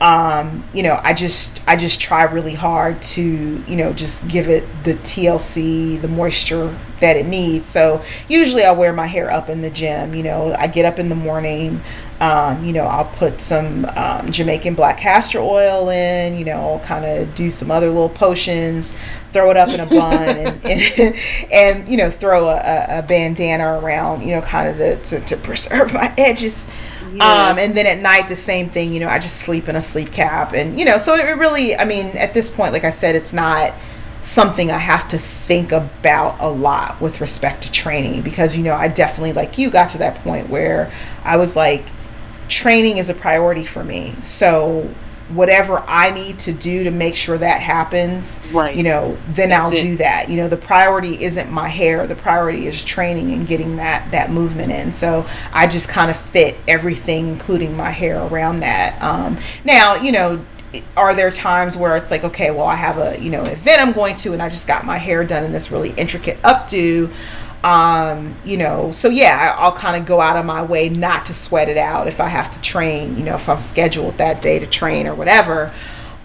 um, you know, I just I just try really hard to you know just give it the TLC, the moisture that it needs. So usually I wear my hair up in the gym. You know, I get up in the morning. Um, you know, I'll put some um, Jamaican black castor oil in. You know, I'll kind of do some other little potions, throw it up in a bun, and, and, and you know, throw a, a, bandana around. You know, kind of to, to, to preserve my edges. Yes. Um, and then at night, the same thing. You know, I just sleep in a sleep cap, and you know, so it really. I mean, at this point, like I said, it's not something I have to think about a lot with respect to training because you know I definitely like you got to that point where I was like training is a priority for me. So whatever I need to do to make sure that happens, Right. you know, then That's I'll it. do that. You know, the priority isn't my hair. The priority is training and getting that that movement in. So I just kind of fit everything, including my hair, around that. Um, now, you know, are there times where it's like, okay, well, I have a you know event I'm going to, and I just got my hair done in this really intricate updo. Um, you know, so yeah, I- I'll kind of go out of my way not to sweat it out if I have to train. You know, if I'm scheduled that day to train or whatever.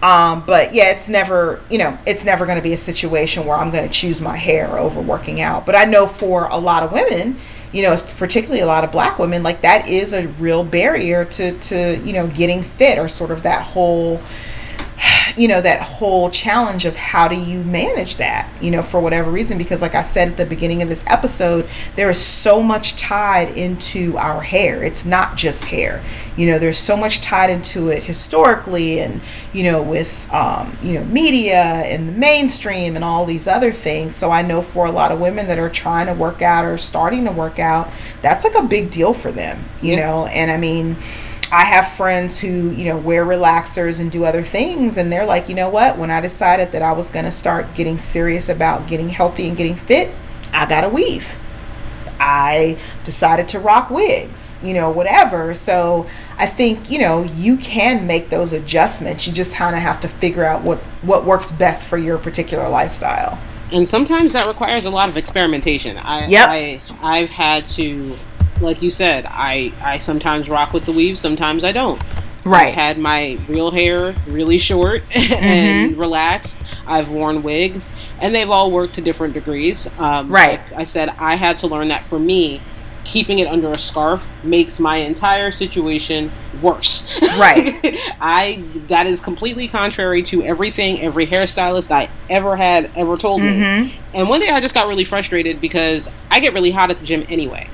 Um, but yeah, it's never, you know, it's never going to be a situation where I'm going to choose my hair over working out. But I know for a lot of women, you know, particularly a lot of black women, like that is a real barrier to, to, you know, getting fit or sort of that whole, you know, that whole challenge of how do you manage that, you know, for whatever reason. Because, like I said at the beginning of this episode, there is so much tied into our hair. It's not just hair, you know, there's so much tied into it historically and, you know, with, um, you know, media and the mainstream and all these other things. So I know for a lot of women that are trying to work out or starting to work out, that's like a big deal for them, you Yeah. know, and I mean, I have friends who, you know, wear relaxers and do other things, and they're like, you know what? When I decided that I was going to start getting serious about getting healthy and getting fit, I got a weave. I decided to rock wigs, you know, whatever. So I think, you know, you can make those adjustments. You just kind of have to figure out what, what works best for your particular lifestyle. and sometimes that requires a lot of experimentation. I, Yep. I I've had to, like you said, I I sometimes rock with the weave, sometimes I don't. Right. I've had my real hair really short and Mm-hmm. relaxed. I've worn wigs, and they've all worked to different degrees. Um, Right. like I said I had to learn that for me, keeping it under a scarf makes my entire situation worse. Right. I that is completely contrary to everything every hairstylist I ever had ever told me. Mhm. And one day I just got really frustrated because I get really hot at the gym anyway.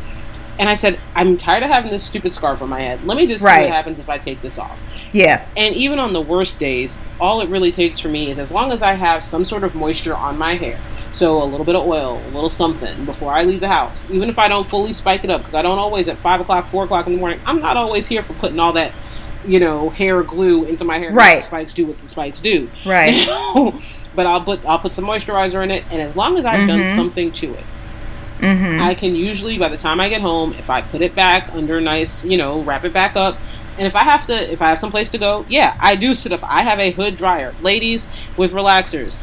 And I said, I'm tired of having this stupid scarf on my head. Let me just see what happens if I take this off. Yeah. And even on the worst days, all it really takes for me is as long as I have some sort of moisture on my hair. So a little bit of oil, a little something before I leave the house. Even if I don't fully spike it up, because I don't always at five o'clock, four o'clock in the morning. I'm not always here for putting all that, you know, hair glue into my hair. Right. The spikes do what the spikes do. Right. but I'll put I'll put some moisturizer in it, and as long as I've done Mhm. something to it, Mm-hmm. I can usually by the time I get home, if I put it back under nice, you know, wrap it back up. And if I have to, if I have some place to go, yeah, I do sit up. I have a hood dryer. Ladies with relaxers,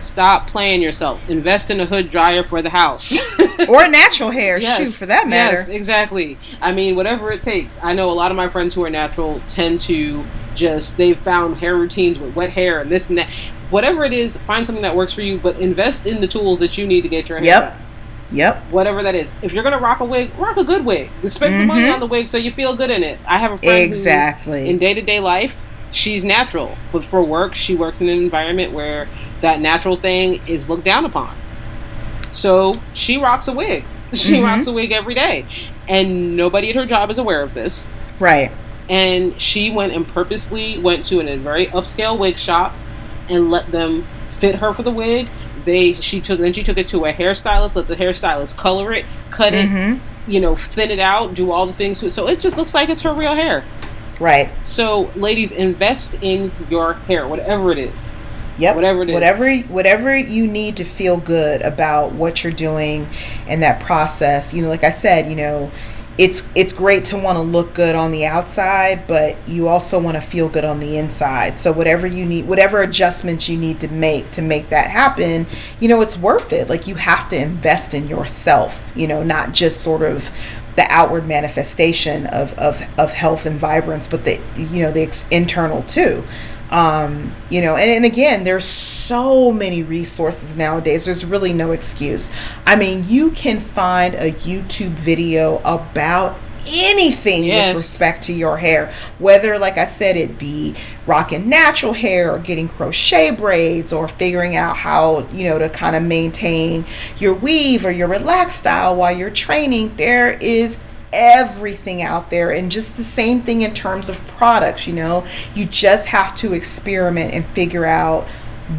stop playing yourself. Invest in a hood dryer for the house. or natural hair, Yes. shoot, for that matter. Yes, exactly. I mean, whatever it takes. I know a lot of my friends who are natural tend to just they've found hair routines with wet hair and this and that. Whatever it is, find something that works for you, but invest in the tools that you need to get your hair Yep. Yep. Whatever that is. If you're gonna rock a wig, rock a good wig. Spend some money Mhm. on the wig so you feel good in it. I have a friend who, Exactly. in day to day life, she's natural, but for work, she works in an environment where that natural thing is looked down upon. So she rocks a wig. She Mhm. rocks a wig every day, and nobody at her job is aware of this. right. And she went and purposely went to a very upscale wig shop and let them fit her for the wig. They she took then she took it to a hairstylist, let the hairstylist color it, cut it, hmm you know, thin it out, do all the things to it. So it just looks like it's her real hair. Right. So, ladies, invest in your hair, whatever it is. Yep. Whatever it is. Whatever whatever you need to feel good about what you're doing and that process. You know, like I said, you know, it's it's great to want to look good on the outside, but you also want to feel good on the inside. So whatever you need, whatever adjustments you need to make to make that happen, you know, it's worth it. Like you have to invest in yourself, you know, not just sort of the outward manifestation of, of, of health and vibrance, but the you know the ex- internal too. Um, you know, and, and again, there's so many resources nowadays. There's really no excuse. I mean, you can find a YouTube video about anything Yes. with respect to your hair, whether, like I said, it be rocking natural hair or getting crochet braids or figuring out how, you know, to kind of maintain your weave or your relaxed style while you're training. There is everything out there and just the same thing in terms of products you know? You just have to experiment and figure out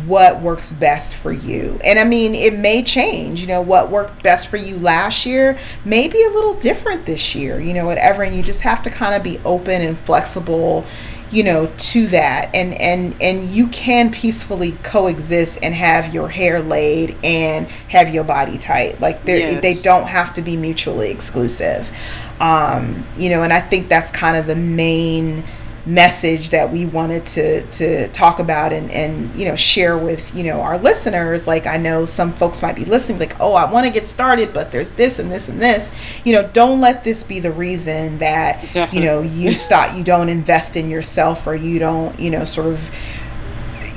what works best for you. And i mean it may change you know what worked best for you last year may be a little different this year you know whatever and you just have to kind of be open and flexible you know to that. And and and you can peacefully coexist and have your hair laid and have your body tight. Like they Yes. they don't have to be mutually exclusive. Um you know and i think that's kind of the main message that we wanted to to talk about and and you know share with you know our listeners. Like i know some folks might be listening like oh i want to get started but there's this and this and this. You know don't let this be the reason that you know you stop you don't invest in yourself or you don't you know sort of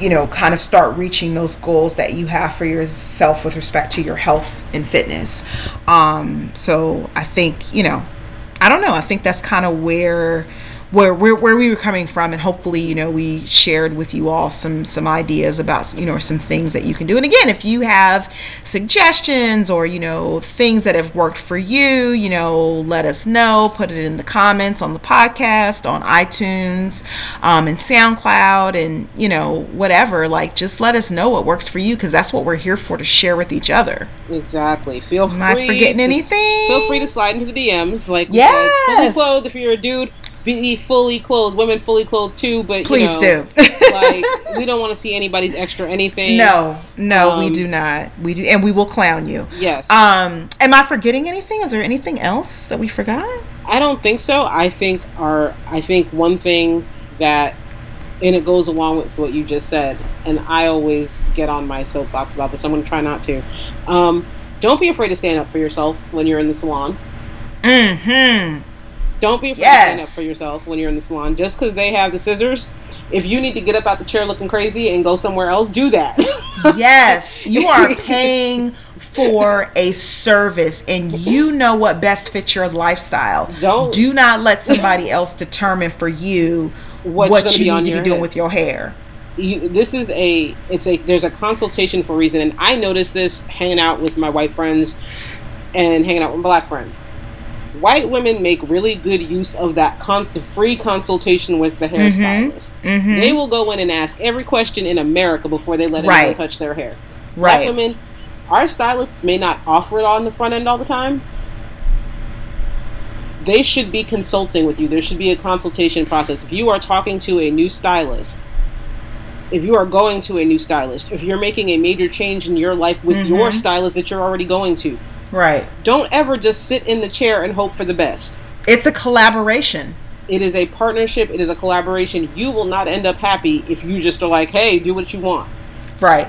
you know kind of start reaching those goals that you have for yourself with respect to your health and fitness. Um so i think you know i don't know. I think that's kind of where where, where where we were coming from and hopefully you know we shared with you all some some ideas about you know some things that you can do and again if you have suggestions or you know things that have worked for you you know let us know put it in the comments on the podcast on itunes um, and soundcloud and you know whatever like just let us know what works for you because that's what we're here for to share with each other Exactly. Feel Am I free. forgetting to, anything? Feel free to slide into the DMs. Like said, fully clothed if you're a dude. Be fully clothed. Women fully clothed too. But please you know, do like we don't want to see anybody's extra anything. no no we Um, do not we do and we will clown you Yes. Um, am I forgetting anything? Is there anything else that we forgot? I don't think so. I think our I think one thing that and it goes along with what you just said, and I always get on my soapbox about this. I'm going to try not to. Um, don't be afraid to stand up for yourself when you're in the salon. Mm-hmm. Don't be afraid to stand up for yourself when you're in the salon. Just because they have the scissors, if you need to get up out the chair looking crazy and go somewhere else, do that. Yes, you are paying for a service and you know what best fits your lifestyle. Don't- Do not let somebody else determine for you What's what you need to be doing head. with your hair. you, this is a it's a there's a consultation for a reason and i noticed this hanging out with my white friends and hanging out with my black friends white women make really good use of that con- the free consultation with the hairstylist Mhm. they will go in and ask every question in america before they let Right. anyone touch their hair black Right. women our stylists may not offer it on the front end all the time they should be consulting with you there should be a consultation process if you are talking to a new stylist if you are going to a new stylist if you're making a major change in your life with your Mhm. stylist that you're already going to Right. don't ever just sit in the chair and hope for the best It's a collaboration. it is a partnership it is a collaboration you will not end up happy if you just are like hey do what you want Right.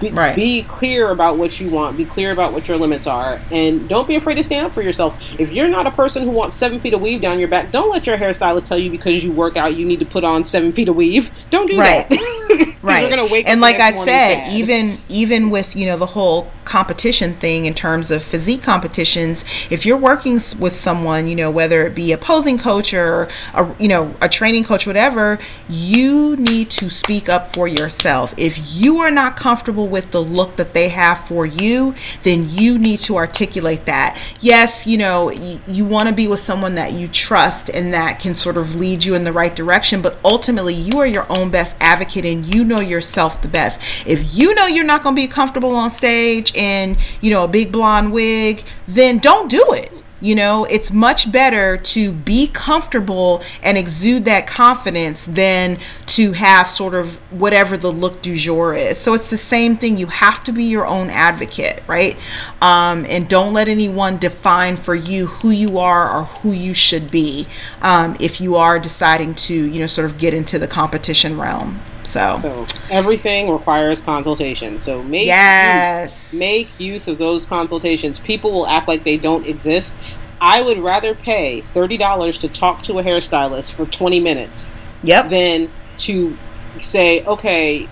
be, Right. be clear about what you want be clear about what your limits are and don't be afraid to stand up for yourself if you're not a person who wants seven feet of weave down your back don't let your hairstylist tell you because you work out you need to put on seven feet of weave don't do that. Right. that right you're gonna wake and like i said even even with you know the whole competition thing in terms of physique competitions. If you're working with someone you know whether it be a posing coach or a you know a training coach whatever you need to speak up for yourself. If you are not comfortable with the look that they have for you then you need to articulate that. Yes you know y- you want to be with someone that you trust and that can sort of lead you in the right direction but ultimately you are your own best advocate and you know yourself the best. If you know you're not going to be comfortable on stage in you know a big blonde wig then don't do it you know, it's much better to be comfortable and exude that confidence than to have sort of whatever the look du jour is. So it's the same thing. You have to be your own advocate, right? Um, and don't let anyone define for you who you are or who you should be um, if you are deciding to, you know, sort of get into the competition realm. So, So everything requires consultation. So make yes. use, make use of those consultations. People will act like they don't exist. I would rather pay thirty dollars to talk to a hairstylist for twenty minutes Yep. than to say, okay.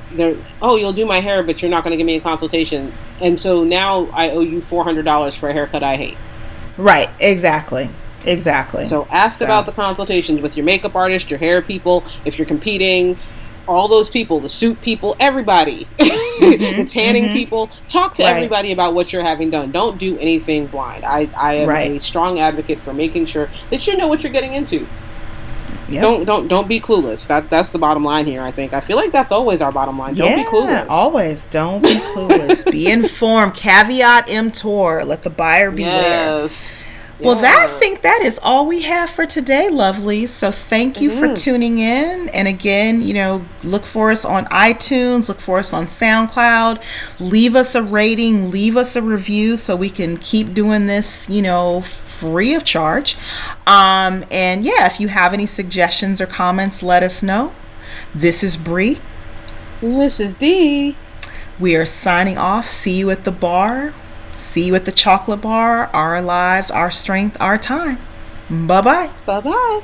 Oh, you'll do my hair, but you're not going to give me a consultation, and so now I owe you four hundred dollars for a haircut I hate. Right. Exactly. Exactly. So ask So- about the consultations with your makeup artist, your hair people, if you're competing, all those people, the suit people, everybody, the tanning mhm. people. Talk to Right. everybody about what you're having done. Don't do anything blind. I, I am Right. a strong advocate for making sure that you know what you're getting into. Yep. Don't don't don't be clueless. That that's the bottom line here. I think. I feel like that's always our bottom line. Don't be clueless. Always don't be clueless. be informed. Caveat emptor. Let the buyer beware. Yes. Well, that I think that is all we have for today, lovely. So thank you it for is. tuning in. And again, you know, look for us on iTunes, look for us on SoundCloud. Leave us a rating, leave us a review so we can keep doing this, you know, free of charge. Um, and yeah, if you have any suggestions or comments, let us know. This is Bri. This is Di. We are signing off. See you at the bar. See you at the chocolate bar. Our lives, our strength, our time. Bye bye. Bye bye.